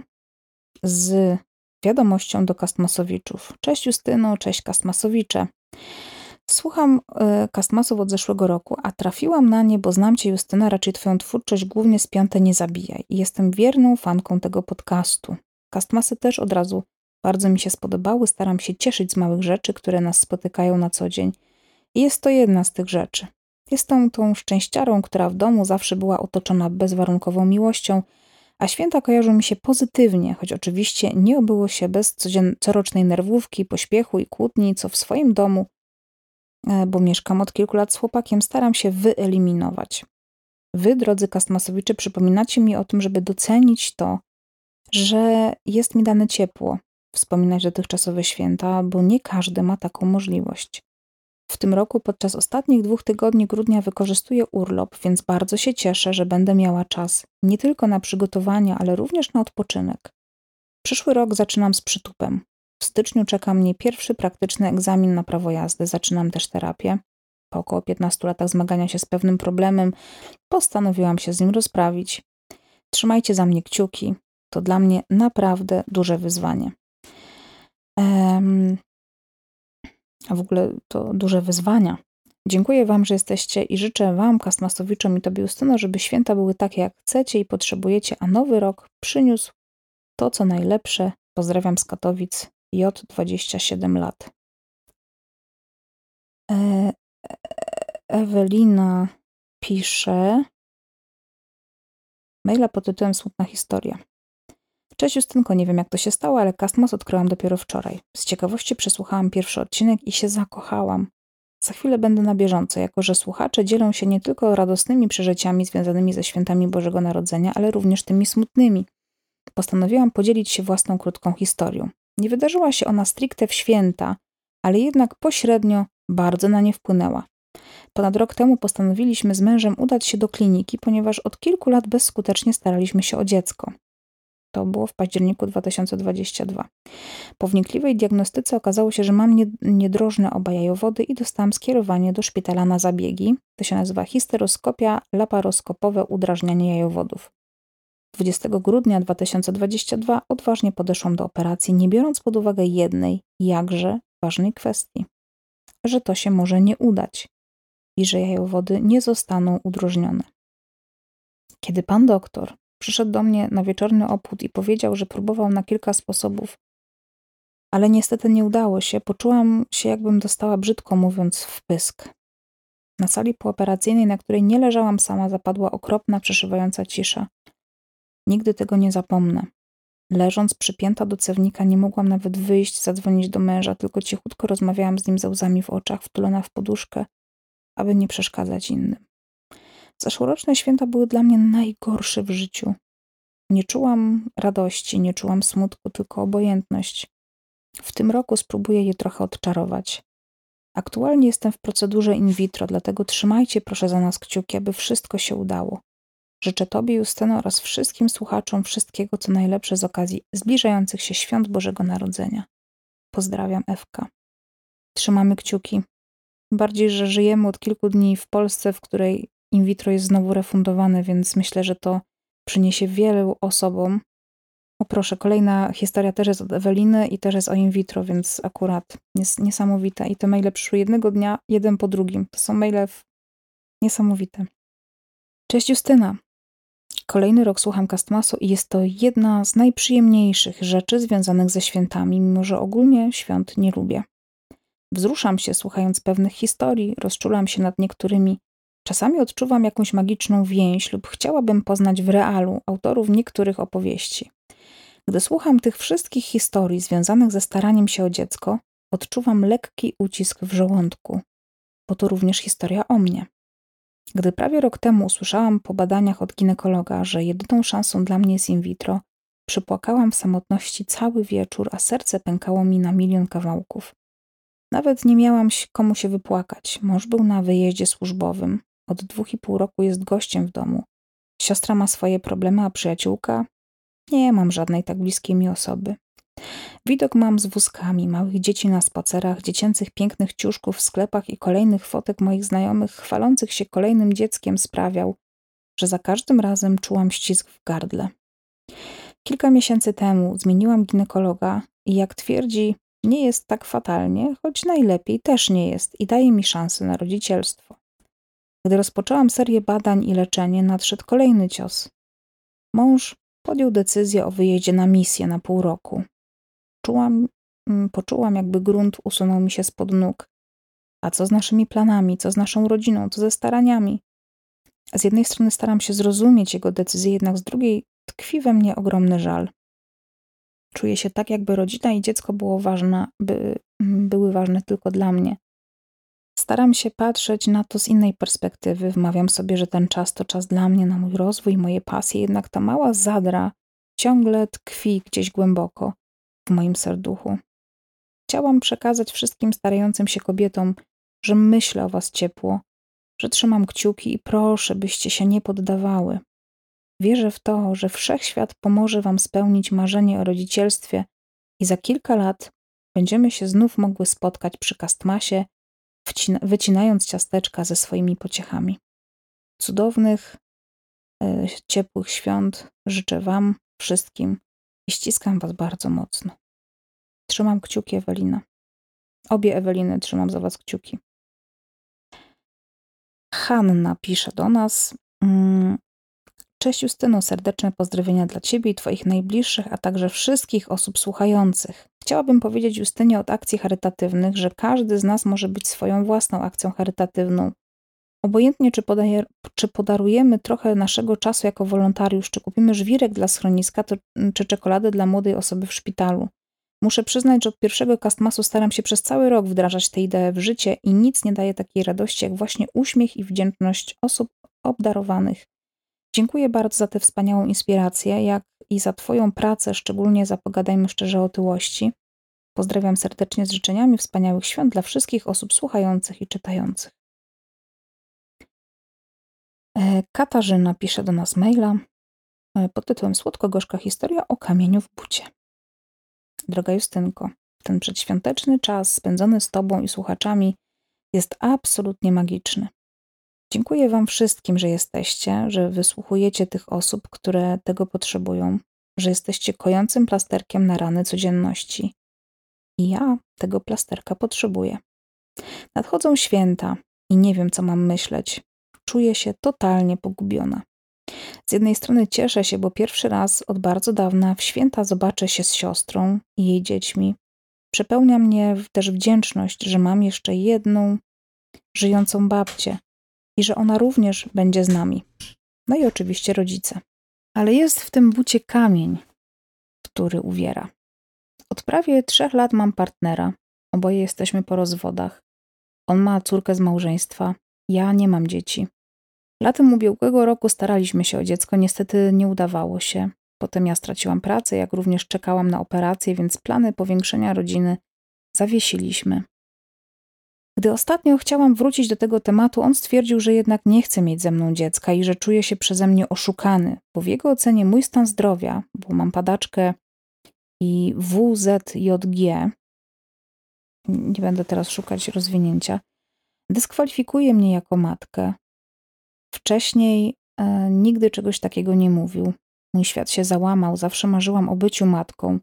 z wiadomością do Kastmasowiczów. Cześć Justyno, cześć Kastmasowicze. Słucham y, Kastmasów od zeszłego roku, a trafiłam na nie, bo znam Cię, Justyna, raczej Twoją twórczość głównie z Piąte Nie Zabijaj i jestem wierną fanką tego podcastu. Kastmasy też od razu bardzo mi się spodobały, staram się cieszyć z małych rzeczy, które nas spotykają na co dzień. I jest to jedna z tych rzeczy. Jestem tą szczęściarą, która w domu zawsze była otoczona bezwarunkową miłością, a święta kojarzą mi się pozytywnie, choć oczywiście nie obyło się bez corocznej nerwówki, pośpiechu i kłótni, co w swoim domu E, bo mieszkam od kilku lat z chłopakiem, staram się wyeliminować. Wy, drodzy Kastmasowicze, przypominacie mi o tym, żeby docenić to, że jest mi dane ciepło, wspominać dotychczasowe święta, bo nie każdy ma taką możliwość. W tym roku podczas ostatnich dwóch tygodni grudnia wykorzystuję urlop, więc bardzo się cieszę, że będę miała czas nie tylko na przygotowania, ale również na odpoczynek. Przyszły rok zaczynam z przytupem. W styczniu czeka mnie pierwszy praktyczny egzamin na prawo jazdy. Zaczynam też terapię. Po około 15 latach zmagania się z pewnym problemem, postanowiłam się z nim rozprawić. Trzymajcie za mnie kciuki. To dla mnie naprawdę duże wyzwanie. Um, a w ogóle to duże wyzwania. Dziękuję Wam, że jesteście i życzę Wam, Kastmasowiczom i Tobie Justyno, żeby święta były takie, jak chcecie i potrzebujecie, a nowy rok przyniósł to, co najlepsze. Pozdrawiam z Katowic, J 27 lat. E, Ewelina pisze maila pod tytułem Smutna historia. Cześć Justynko, nie wiem jak to się stało, ale Castmos odkryłam dopiero wczoraj. Z ciekawości przesłuchałam pierwszy odcinek i się zakochałam. Za chwilę będę na bieżąco, jako że słuchacze dzielą się nie tylko radosnymi przeżyciami związanymi ze świętami Bożego Narodzenia, ale również tymi smutnymi. Postanowiłam podzielić się własną krótką historią. Nie wydarzyła się ona stricte w święta, ale jednak pośrednio bardzo na nie wpłynęła. Ponad rok temu postanowiliśmy z mężem udać się do kliniki, ponieważ od kilku lat bezskutecznie staraliśmy się o dziecko. To było w październiku 2022. Po wnikliwej diagnostyce okazało się, że mam niedrożne oba jajowody i dostałam skierowanie do szpitala na zabiegi. To się nazywa histeroskopia laparoskopowe udrażnianie jajowodów. 20 grudnia 2022 odważnie podeszłam do operacji, nie biorąc pod uwagę jednej, jakże ważnej kwestii, że to się może nie udać i że jajowody nie zostaną udrożnione. Kiedy pan doktor przyszedł do mnie na wieczorny obchód i powiedział, że próbował na kilka sposobów, ale niestety nie udało się, poczułam się, jakbym dostała brzydko mówiąc w pysk. Na sali pooperacyjnej, na której nie leżałam sama, zapadła okropna, przeszywająca cisza. Nigdy tego nie zapomnę. Leżąc przypięta do cewnika, nie mogłam nawet wyjść, zadzwonić do męża, tylko cichutko rozmawiałam z nim ze łzami w oczach, wtulona w poduszkę, aby nie przeszkadzać innym. Zeszłoroczne święta były dla mnie najgorsze w życiu. Nie czułam radości, nie czułam smutku, tylko obojętność. W tym roku spróbuję je trochę odczarować. Aktualnie jestem w procedurze in vitro, dlatego trzymajcie proszę za nas kciuki, aby wszystko się udało. Życzę Tobie, Justyno, oraz wszystkim słuchaczom wszystkiego, co najlepsze z okazji zbliżających się świąt Bożego Narodzenia. Pozdrawiam, Ewka. Trzymamy kciuki. Bardziej, że żyjemy od kilku dni w Polsce, w której in vitro jest znowu refundowane, więc myślę, że to przyniesie wielu osobom. O proszę, kolejna historia też jest od Eweliny i też jest o in vitro, więc akurat jest niesamowite. I te maile przyszły jednego dnia, jeden po drugim. To są maile niesamowite. Cześć Justyna. Kolejny rok słucham Castmasu i jest to jedna z najprzyjemniejszych rzeczy związanych ze świętami, mimo że ogólnie świąt nie lubię. Wzruszam się słuchając pewnych historii, rozczulam się nad niektórymi. Czasami odczuwam jakąś magiczną więź lub chciałabym poznać w realu autorów niektórych opowieści. Gdy słucham tych wszystkich historii związanych ze staraniem się o dziecko, odczuwam lekki ucisk w żołądku, bo to również historia o mnie. Gdy prawie rok temu usłyszałam po badaniach od ginekologa, że jedyną szansą dla mnie jest in vitro, przypłakałam w samotności cały wieczór, a serce pękało mi na milion kawałków. Nawet nie miałam komu się wypłakać. Mąż był na wyjeździe służbowym. Od dwóch i pół roku jest gościem w domu. Siostra ma swoje problemy, a przyjaciółka? Nie mam żadnej tak bliskiej mi osoby. Widok mam z wózkami, małych dzieci na spacerach, dziecięcych pięknych ciuszków w sklepach i kolejnych fotek moich znajomych chwalących się kolejnym dzieckiem sprawiał, że za każdym razem czułam ścisk w gardle. Kilka miesięcy temu zmieniłam ginekologa i jak twierdzi, nie jest tak fatalnie, choć najlepiej też nie jest i daje mi szansę na rodzicielstwo. Gdy rozpoczęłam serię badań i leczenie, nadszedł kolejny cios. Mąż podjął decyzję o wyjeździe na misję na pół roku. Czułam, mm, poczułam, jakby grunt usunął mi się spod nóg. A co z naszymi planami, co z naszą rodziną, co ze staraniami? Z jednej strony staram się zrozumieć jego decyzję, jednak z drugiej tkwi we mnie ogromny żal. Czuję się tak, jakby rodzina i dziecko było ważne, by, mm, były ważne tylko dla mnie. Staram się patrzeć na to z innej perspektywy. Wmawiam sobie, że ten czas to czas dla mnie, na mój rozwój, moje pasje, jednak ta mała zadra ciągle tkwi gdzieś głęboko w moim serduchu. Chciałam przekazać wszystkim starającym się kobietom, że myślę o Was ciepło, że trzymam kciuki i proszę, byście się nie poddawały. Wierzę w to, że wszechświat pomoże Wam spełnić marzenie o rodzicielstwie i za kilka lat będziemy się znów mogły spotkać przy kastmasie, wycinając ciasteczka ze swoimi pociechami. Cudownych, e, ciepłych świąt życzę Wam wszystkim ściskam Was bardzo mocno. Trzymam kciuki Ewelina. Obie Eweliny trzymam za Was kciuki. Hanna pisze do nas. Mm, Cześć Justyno, serdeczne pozdrowienia dla Ciebie i Twoich najbliższych, a także wszystkich osób słuchających. Chciałabym powiedzieć Justynie od akcji charytatywnych, że każdy z nas może być swoją własną akcją charytatywną. Obojętnie, czy, podaje, czy podarujemy trochę naszego czasu jako wolontariusz, czy kupimy żwirek dla schroniska, to, czy czekoladę dla młodej osoby w szpitalu. Muszę przyznać, że od pierwszego kastmasu staram się przez cały rok wdrażać tę ideę w życie i nic nie daje takiej radości jak właśnie uśmiech i wdzięczność osób obdarowanych. Dziękuję bardzo za tę wspaniałą inspirację, jak i za Twoją pracę, szczególnie za Pogadajmy Szczerze o Tyłości. Pozdrawiam serdecznie z życzeniami wspaniałych świąt dla wszystkich osób słuchających i czytających. E, Katarzyna pisze do nas maila e, pod tytułem Słodko-gorzka historia o kamieniu w bucie. Droga Justynko, ten przedświąteczny czas spędzony z Tobą i słuchaczami jest absolutnie magiczny. Dziękuję Wam wszystkim, że jesteście, że wysłuchujecie tych osób, które tego potrzebują, że jesteście kojącym plasterkiem na rany codzienności. I ja tego plasterka potrzebuję. Nadchodzą święta i nie wiem, co mam myśleć. Czuję się totalnie pogubiona. Z jednej strony cieszę się, bo pierwszy raz od bardzo dawna w święta zobaczę się z siostrą i jej dziećmi. Przepełnia mnie też wdzięczność, że mam jeszcze jedną żyjącą babcię i że ona również będzie z nami. No i oczywiście rodzice. Ale jest w tym bucie kamień, który uwiera. Od prawie trzech lat mam partnera. Oboje jesteśmy po rozwodach. On ma córkę z małżeństwa. Ja nie mam dzieci. Latem ubiegłego roku staraliśmy się o dziecko, niestety nie udawało się. Potem ja straciłam pracę, jak również czekałam na operację, więc plany powiększenia rodziny zawiesiliśmy. Gdy ostatnio chciałam wrócić do tego tematu, on stwierdził, że jednak nie chce mieć ze mną dziecka i że czuje się przeze mnie oszukany, bo w jego ocenie mój stan zdrowia, bo mam padaczkę i WZJG, nie będę teraz szukać rozwinięcia, dyskwalifikuje mnie jako matkę. Wcześniej e, nigdy czegoś takiego nie mówił. Mój świat się załamał, zawsze marzyłam o byciu matką.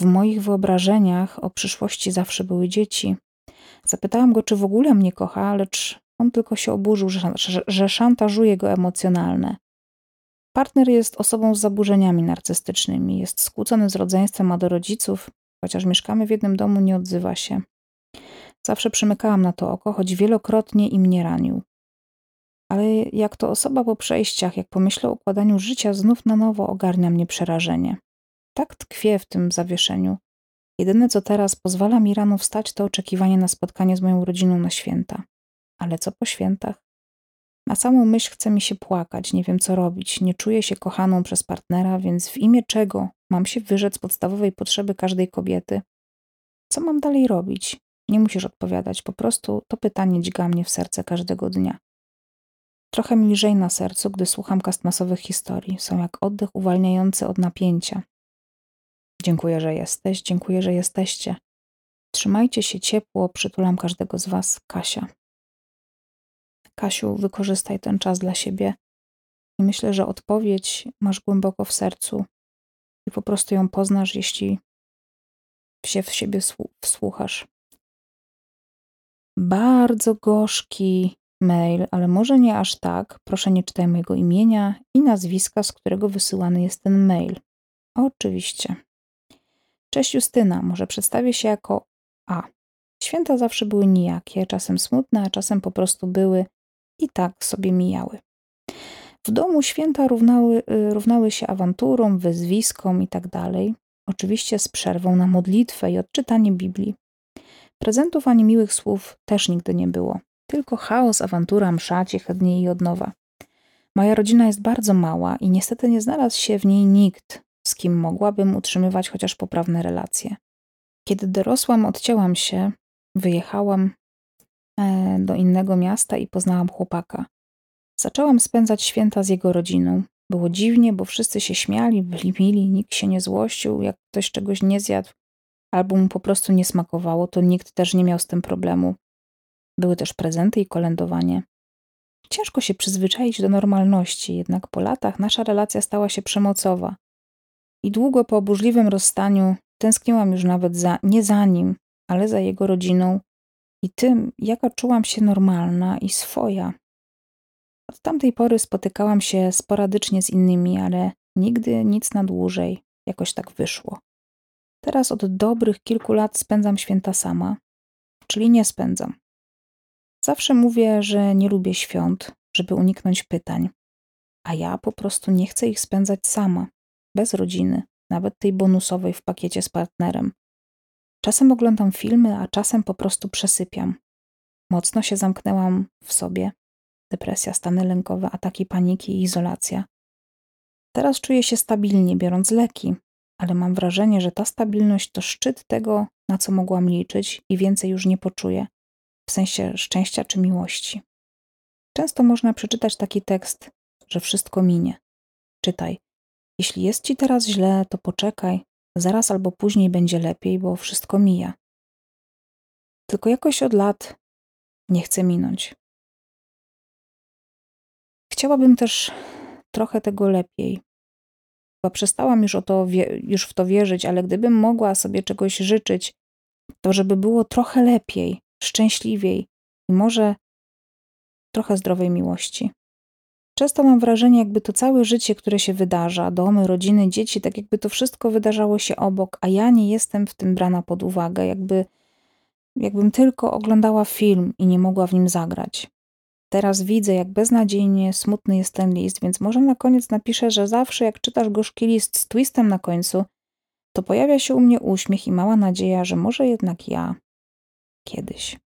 W moich wyobrażeniach o przyszłości zawsze były dzieci. Zapytałam go, czy w ogóle mnie kocha, lecz on tylko się oburzył, że, że, że szantażuje go emocjonalne. Partner jest osobą z zaburzeniami narcystycznymi, jest skłócony z rodzeństwem, ma do rodziców, chociaż mieszkamy w jednym domu, nie odzywa się. Zawsze przymykałam na to oko, choć wielokrotnie i mnie ranił. Ale jak to osoba po przejściach, jak pomyślę o układaniu życia, znów na nowo ogarnia mnie przerażenie. Tak tkwię w tym zawieszeniu. Jedyne, co teraz pozwala mi rano wstać, to oczekiwanie na spotkanie z moją rodziną na święta. Ale co po świętach? Na samą myśl chce mi się płakać, nie wiem co robić, nie czuję się kochaną przez partnera, więc w imię czego mam się wyrzec podstawowej potrzeby każdej kobiety? Co mam dalej robić? Nie musisz odpowiadać, po prostu to pytanie dźga mnie w serce każdego dnia. Trochę mi lżej na sercu, gdy słucham kastmasowych historii. Są jak oddech uwalniający od napięcia. Dziękuję, że jesteś, dziękuję, że jesteście. Trzymajcie się ciepło, przytulam każdego z Was, Kasia. Kasiu, wykorzystaj ten czas dla siebie i myślę, że odpowiedź masz głęboko w sercu i po prostu ją poznasz, jeśli się w siebie wsłuchasz. Bardzo gorzki mail, ale może nie aż tak. Proszę nie czytaj mojego imienia i nazwiska, z którego wysyłany jest ten mail. Oczywiście. Cześć Justyna, może przedstawię się jako A. Święta zawsze były nijakie, czasem smutne, a czasem po prostu były i tak sobie mijały. W domu święta równały, y, równały się awanturom, wyzwiskom tak dalej. Oczywiście z przerwą na modlitwę i odczytanie Biblii. Prezentów ani miłych słów też nigdy nie było. Tylko chaos, awantura, msza, ciche dni i od nowa. Moja rodzina jest bardzo mała i niestety nie znalazł się w niej nikt, z kim mogłabym utrzymywać chociaż poprawne relacje. Kiedy dorosłam, odcięłam się, wyjechałam e, do innego miasta i poznałam chłopaka. Zaczęłam spędzać święta z jego rodziną. Było dziwnie, bo wszyscy się śmiali, byli mili, nikt się nie złościł, jak ktoś czegoś nie zjadł albo mu po prostu nie smakowało, to nikt też nie miał z tym problemu. Były też prezenty i kolędowanie. Ciężko się przyzwyczaić do normalności, jednak po latach nasza relacja stała się przemocowa. I długo po burzliwym rozstaniu tęskniłam już nawet za, nie za nim, ale za jego rodziną i tym, jaka czułam się normalna i swoja. Od tamtej pory spotykałam się sporadycznie z innymi, ale nigdy nic na dłużej. Jakoś tak wyszło. Teraz od dobrych kilku lat spędzam święta sama, czyli nie spędzam. Zawsze mówię, że nie lubię świąt, żeby uniknąć pytań, a ja po prostu nie chcę ich spędzać sama, bez rodziny, nawet tej bonusowej w pakiecie z partnerem. Czasem oglądam filmy, a czasem po prostu przesypiam. Mocno się zamknęłam w sobie. Depresja, stany lękowe, ataki paniki i izolacja. Teraz czuję się stabilnie, biorąc leki, ale mam wrażenie, że ta stabilność to szczyt tego, na co mogłam liczyć i więcej już nie poczuję, w sensie szczęścia czy miłości. Często można przeczytać taki tekst, że wszystko minie. Czytaj. Jeśli jest ci teraz źle, to poczekaj, zaraz albo później będzie lepiej, bo wszystko mija. Tylko jakoś od lat nie chcę minąć. Chciałabym też trochę tego lepiej, Chyba przestałam już, o to już w to wierzyć, ale gdybym mogła sobie czegoś życzyć, to żeby było trochę lepiej, szczęśliwiej i może trochę zdrowej miłości. Często mam wrażenie, jakby to całe życie, które się wydarza, domy, rodziny, dzieci, tak jakby to wszystko wydarzało się obok, a ja nie jestem w tym brana pod uwagę, jakby jakbym tylko oglądała film i nie mogła w nim zagrać. Teraz widzę, jak beznadziejnie smutny jest ten list, więc może na koniec napiszę, że zawsze jak czytasz gorzki list z twistem na końcu, to pojawia się u mnie uśmiech i mała nadzieja, że może jednak ja kiedyś.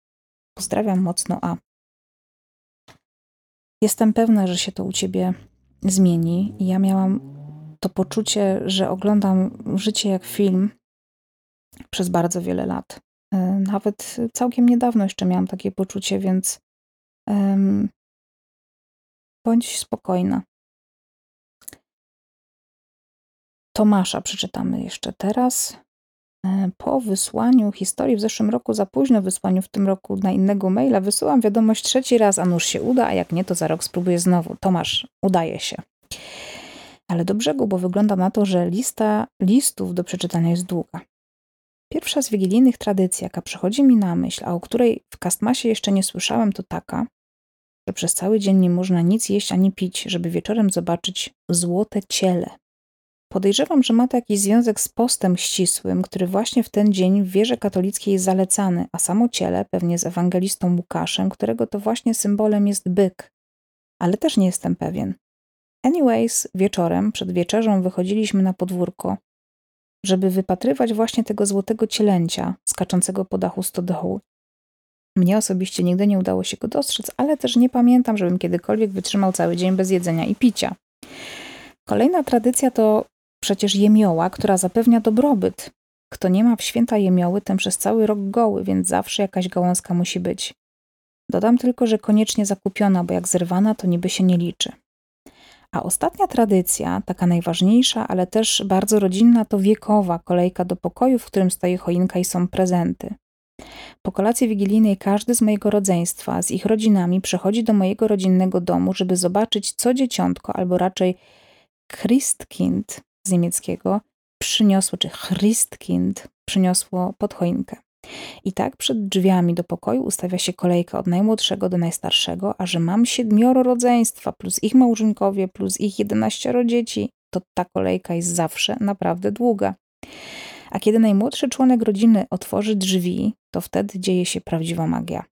Pozdrawiam mocno A. Jestem pewna, że się to u ciebie zmieni. Ja miałam to poczucie, że oglądam życie jak film przez bardzo wiele lat. E, nawet całkiem niedawno jeszcze miałam takie poczucie, więc um, bądź spokojna. Tomasza przeczytamy jeszcze teraz. E, po wysłaniu historii w zeszłym roku, za późno wysłaniu w tym roku na innego maila, wysyłam wiadomość trzeci raz, a nuż się uda, a jak nie, to za rok spróbuję znowu. Tomasz, udaje się. Ale do brzegu, bo wygląda na to, że lista listów do przeczytania jest długa. Pierwsza z wigilijnych tradycji, jaka przychodzi mi na myśl, a o której w Kastmasie jeszcze nie słyszałem, to taka, że przez cały dzień nie można nic jeść ani pić, żeby wieczorem zobaczyć złote ciele. Podejrzewam, że ma to jakiś związek z postem ścisłym, który właśnie w ten dzień w wierze katolickiej jest zalecany, a samo ciele pewnie z ewangelistą Łukaszem, którego to właśnie symbolem jest byk. Ale też nie jestem pewien. Anyways, wieczorem, przed wieczerzą wychodziliśmy na podwórko, żeby wypatrywać właśnie tego złotego cielęcia skaczącego po dachu stodołu. Mnie osobiście nigdy nie udało się go dostrzec, ale też nie pamiętam, żebym kiedykolwiek wytrzymał cały dzień bez jedzenia i picia. Kolejna tradycja to przecież jemioła, która zapewnia dobrobyt. Kto nie ma w święta jemioły, ten przez cały rok goły, więc zawsze jakaś gałązka musi być. Dodam tylko, że koniecznie zakupiona, bo jak zerwana, to niby się nie liczy. A ostatnia tradycja, taka najważniejsza, ale też bardzo rodzinna, to wiekowa kolejka do pokoju, w którym stoi choinka i są prezenty. Po kolacji wigilijnej każdy z mojego rodzeństwa, z ich rodzinami, przychodzi do mojego rodzinnego domu, żeby zobaczyć, co dzieciątko, albo raczej Christkind z niemieckiego, przyniosło, czy Christkind przyniosło pod choinkę. I tak przed drzwiami do pokoju ustawia się kolejka od najmłodszego do najstarszego, a że mam siedmioro rodzeństwa, plus ich małżonkowie, plus ich jedenaścioro dzieci, to ta kolejka jest zawsze naprawdę długa. A kiedy najmłodszy członek rodziny otworzy drzwi, to wtedy dzieje się prawdziwa magia.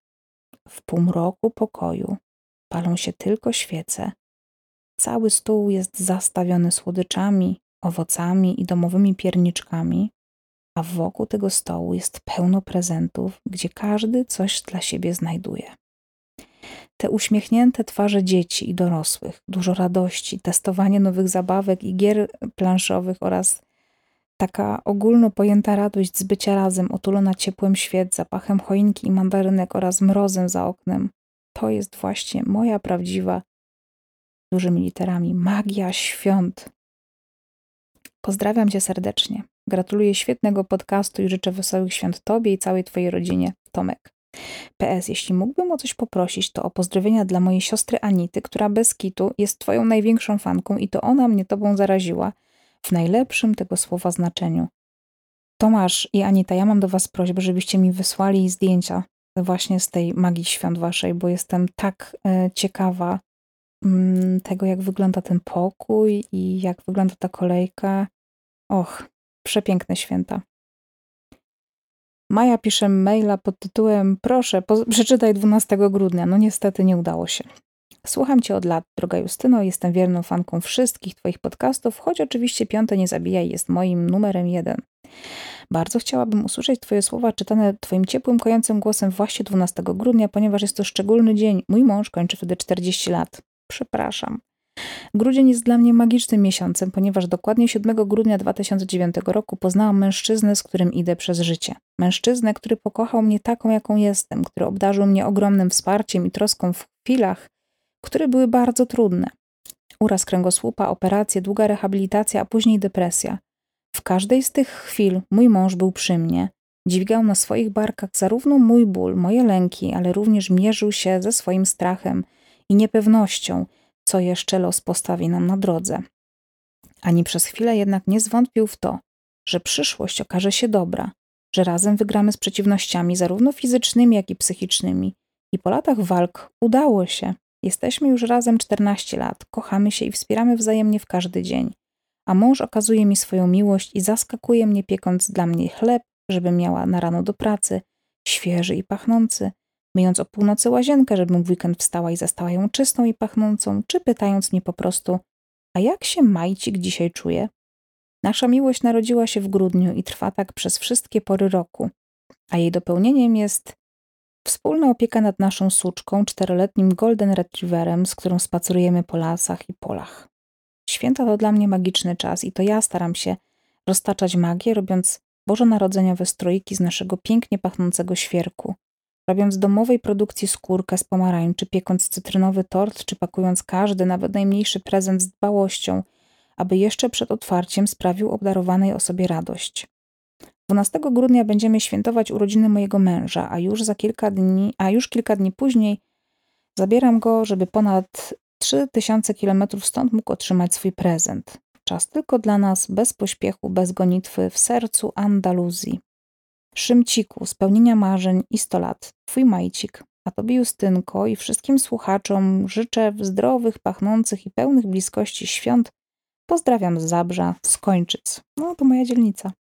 W półmroku pokoju palą się tylko świece. Cały stół jest zastawiony słodyczami, owocami i domowymi pierniczkami, a wokół tego stołu jest pełno prezentów, gdzie każdy coś dla siebie znajduje. Te uśmiechnięte twarze dzieci i dorosłych, dużo radości, testowanie nowych zabawek i gier planszowych oraz taka ogólno pojęta radość z bycia razem, otulona ciepłem świec, zapachem choinki i mandarynek oraz mrozem za oknem. To jest właśnie moja prawdziwa, dużymi literami, magia świąt. Pozdrawiam cię serdecznie. Gratuluję świetnego podcastu i życzę wesołych świąt Tobie i całej Twojej rodzinie. Tomek. PS, jeśli mógłbym o coś poprosić, to o pozdrowienia dla mojej siostry Anity, która bez kitu jest Twoją największą fanką i to ona mnie Tobą zaraziła w najlepszym tego słowa znaczeniu. Tomasz i Anita, ja mam do Was prośbę, żebyście mi wysłali zdjęcia właśnie z tej magii świąt Waszej, bo jestem tak e, ciekawa tego, jak wygląda ten pokój i jak wygląda ta kolejka. Och, przepiękne święta. Maja pisze maila pod tytułem Proszę, przeczytaj 12 grudnia. No niestety nie udało się. Słucham Cię od lat, droga Justyno, jestem wierną fanką wszystkich Twoich podcastów, choć oczywiście Piąte Nie Zabijaj jest moim numerem jeden. Bardzo chciałabym usłyszeć Twoje słowa czytane Twoim ciepłym, kojącym głosem właśnie 12 grudnia, ponieważ jest to szczególny dzień. Mój mąż kończy wtedy 40 lat. Przepraszam. Grudzień jest dla mnie magicznym miesiącem, ponieważ dokładnie 7 grudnia 2009 roku poznałam mężczyznę, z którym idę przez życie. Mężczyznę, który pokochał mnie taką, jaką jestem, który obdarzył mnie ogromnym wsparciem i troską w chwilach, które były bardzo trudne. Uraz kręgosłupa, operacje, długa rehabilitacja, a później depresja. W każdej z tych chwil mój mąż był przy mnie. Dźwigał na swoich barkach zarówno mój ból, moje lęki, ale również mierzył się ze swoim strachem i niepewnością, co jeszcze los postawi nam na drodze. Ani przez chwilę jednak nie zwątpił w to, że przyszłość okaże się dobra, że razem wygramy z przeciwnościami, zarówno fizycznymi, jak i psychicznymi. I po latach walk udało się. Jesteśmy już razem 14 lat, kochamy się i wspieramy wzajemnie w każdy dzień. A mąż okazuje mi swoją miłość i zaskakuje mnie, piekąc dla mnie chleb, żeby miała na rano do pracy, świeży i pachnący, myjąc o północy łazienkę, żebym w weekend wstała i zastała ją czystą i pachnącą, czy pytając mnie po prostu, a jak się Majcik dzisiaj czuje? Nasza miłość narodziła się w grudniu i trwa tak przez wszystkie pory roku, a jej dopełnieniem jest wspólna opieka nad naszą suczką, czteroletnim Golden Retrieverem, z którą spacerujemy po lasach i polach. Święta to dla mnie magiczny czas i to ja staram się roztaczać magię, robiąc bożonarodzeniowe stroiki z naszego pięknie pachnącego świerku, robiąc domowej produkcji skórkę z pomarańczy, piekąc cytrynowy tort, czy pakując każdy, nawet najmniejszy prezent z dbałością, aby jeszcze przed otwarciem sprawił obdarowanej osobie radość. 12 grudnia będziemy świętować urodziny mojego męża, a już za kilka dni, a już kilka dni później zabieram go, żeby ponad 3000 kilometrów stąd mógł otrzymać swój prezent. Czas tylko dla nas, bez pośpiechu, bez gonitwy, w sercu Andaluzji. Szymciku, spełnienia marzeń i 100 lat. Twój majcik. A tobie Justynko i wszystkim słuchaczom życzę zdrowych, pachnących i pełnych bliskości świąt. Pozdrawiam z Zabrza, z Kończyc. No, to moja dzielnica.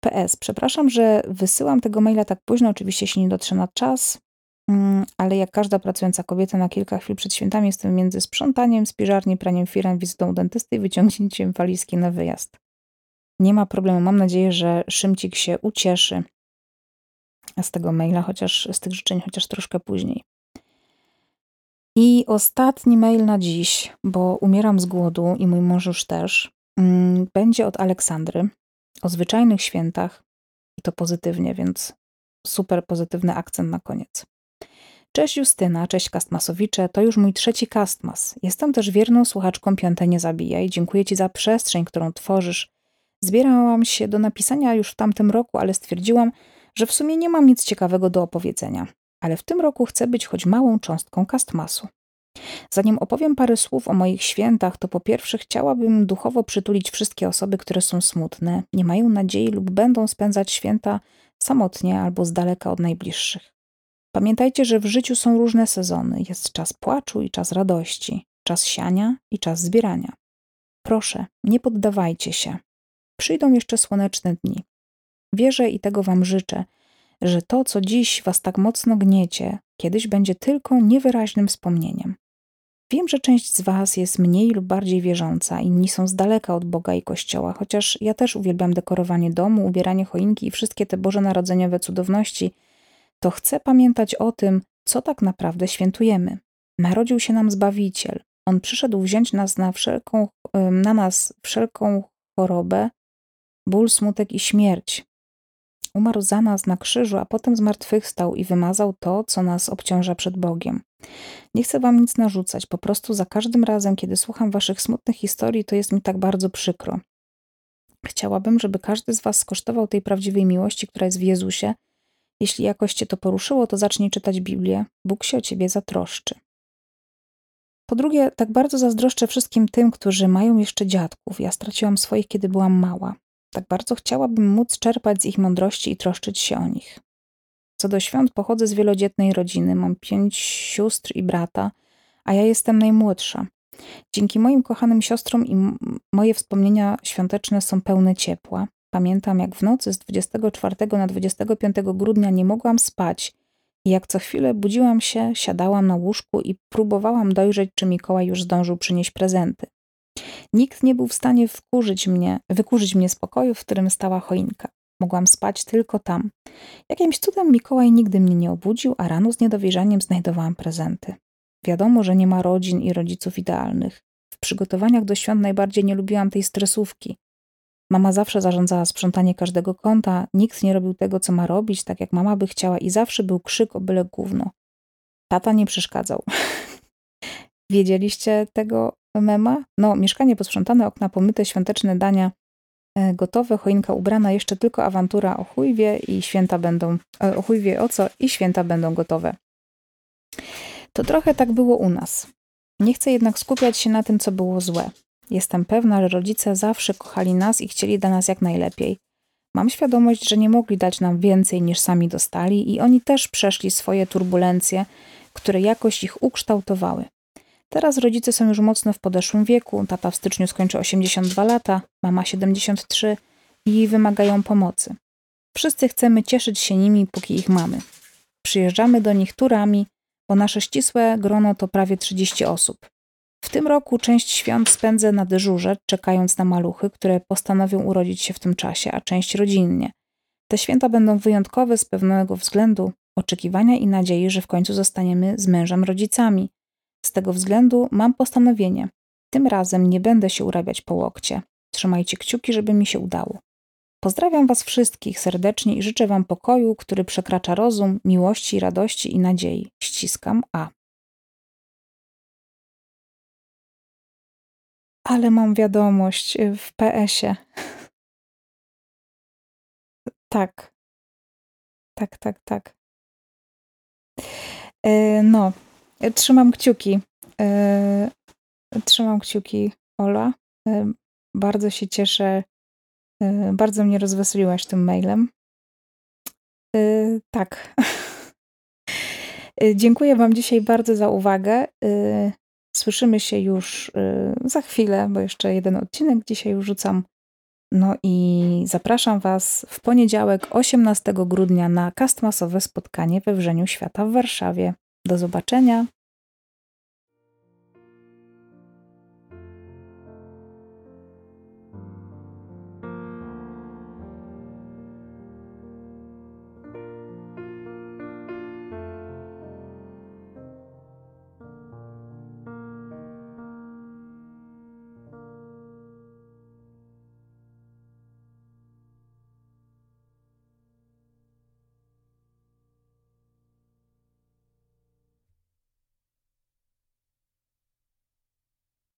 PS. Przepraszam, że wysyłam tego maila tak późno, oczywiście się nie dotrze na czas, mm, ale jak każda pracująca kobieta na kilka chwil przed świętami jestem między sprzątaniem, spiżarni, praniem firem, wizytą dentysty i wyciągnięciem walizki na wyjazd. Nie ma problemu. Mam nadzieję, że Szymcik się ucieszy z tego maila, chociaż z tych życzeń, chociaż troszkę później. I ostatni mail na dziś, bo umieram z głodu i mój mąż już też, mm, będzie od Aleksandry o zwyczajnych świętach i to pozytywnie, więc super pozytywny akcent na koniec. Cześć Justyna, cześć Kastmasowicze, to już mój trzeci Kastmas. Jestem też wierną słuchaczką Piąte Nie Zabijaj. Dziękuję Ci za przestrzeń, którą tworzysz. Zbierałam się do napisania już w tamtym roku, ale stwierdziłam, że w sumie nie mam nic ciekawego do opowiedzenia. Ale w tym roku chcę być choć małą cząstką Kastmasu. Zanim opowiem parę słów o moich świętach, to po pierwsze chciałabym duchowo przytulić wszystkie osoby, które są smutne, nie mają nadziei lub będą spędzać święta samotnie albo z daleka od najbliższych. Pamiętajcie, że w życiu są różne sezony. Jest czas płaczu i czas radości, czas siania i czas zbierania. Proszę, nie poddawajcie się. Przyjdą jeszcze słoneczne dni. Wierzę i tego Wam życzę, że to, co dziś Was tak mocno gniecie, kiedyś będzie tylko niewyraźnym wspomnieniem. Wiem, że część z Was jest mniej lub bardziej wierząca, inni są z daleka od Boga i Kościoła, chociaż ja też uwielbiam dekorowanie domu, ubieranie choinki i wszystkie te bożonarodzeniowe cudowności, to chcę pamiętać o tym, co tak naprawdę świętujemy. Narodził się nam Zbawiciel. On przyszedł wziąć nas na, wszelką, na nas wszelką chorobę, ból, smutek i śmierć. Umarł za nas na krzyżu, a potem zmartwychwstał i wymazał to, co nas obciąża przed Bogiem. Nie chcę wam nic narzucać, po prostu za każdym razem, kiedy słucham waszych smutnych historii, to jest mi tak bardzo przykro. Chciałabym, żeby każdy z was skosztował tej prawdziwej miłości, która jest w Jezusie. Jeśli jakoś cię to poruszyło, to zacznij czytać Biblię. Bóg się o ciebie zatroszczy. Po drugie, tak bardzo zazdroszczę wszystkim tym, którzy mają jeszcze dziadków. Ja straciłam swoich, kiedy byłam mała. Tak bardzo chciałabym móc czerpać z ich mądrości i troszczyć się o nich. Co do świąt, pochodzę z wielodzietnej rodziny, mam pięć sióstr i brata, a ja jestem najmłodsza. Dzięki moim kochanym siostrom i moje wspomnienia świąteczne są pełne ciepła. Pamiętam, jak w nocy z 24 na 25 grudnia nie mogłam spać i jak co chwilę budziłam się, siadałam na łóżku i próbowałam dojrzeć, czy Mikołaj już zdążył przynieść prezenty. Nikt nie był w stanie wkurzyć mnie, wykurzyć mnie z pokoju, w którym stała choinka. Mogłam spać tylko tam. Jakimś cudem Mikołaj nigdy mnie nie obudził, a rano z niedowierzaniem znajdowałam prezenty. Wiadomo, że nie ma rodzin i rodziców idealnych. W przygotowaniach do świąt najbardziej nie lubiłam tej stresówki. Mama zawsze zarządzała sprzątanie każdego kąta, nikt nie robił tego, co ma robić, tak jak mama by chciała i zawsze był krzyk o byle gówno. Tata nie przeszkadzał. Wiedzieliście tego mema? No, mieszkanie posprzątane, okna pomyte, świąteczne dania e, gotowe, choinka ubrana, jeszcze tylko awantura o chujwie i święta będą, e, o chujwie o co i święta będą gotowe. To trochę tak było u nas. Nie chcę jednak skupiać się na tym, co było złe. Jestem pewna, że rodzice zawsze kochali nas i chcieli dla nas jak najlepiej. Mam świadomość, że nie mogli dać nam więcej niż sami dostali i oni też przeszli swoje turbulencje, które jakoś ich ukształtowały. Teraz rodzice są już mocno w podeszłym wieku. Tata w styczniu skończy 82 lata, mama 73 i wymagają pomocy. Wszyscy chcemy cieszyć się nimi, póki ich mamy. Przyjeżdżamy do nich turami, bo nasze ścisłe grono to prawie 30 osób. W tym roku część świąt spędzę na dyżurze, czekając na maluchy, które postanowią urodzić się w tym czasie, a część rodzinnie. Te święta będą wyjątkowe z pewnego względu, oczekiwania i nadziei, że w końcu zostaniemy z mężem rodzicami. Z tego względu mam postanowienie. Tym razem nie będę się urabiać po łokcie. Trzymajcie kciuki, żeby mi się udało. Pozdrawiam Was wszystkich serdecznie i życzę Wam pokoju, który przekracza rozum, miłości, radości i nadziei. Ściskam A. Ale mam wiadomość w PS-ie. Tak. Tak, tak, tak. E, no, trzymam kciuki. E, trzymam kciuki, Ola. E, bardzo się cieszę. Bardzo mnie rozweseliłaś tym mailem. Tak. Dziękuję Wam dzisiaj bardzo za uwagę. Słyszymy się już za chwilę, bo jeszcze jeden odcinek dzisiaj rzucam. No i zapraszam Was w poniedziałek 18 grudnia na kastmasowe spotkanie we Wrzeniu Świata w Warszawie. Do zobaczenia.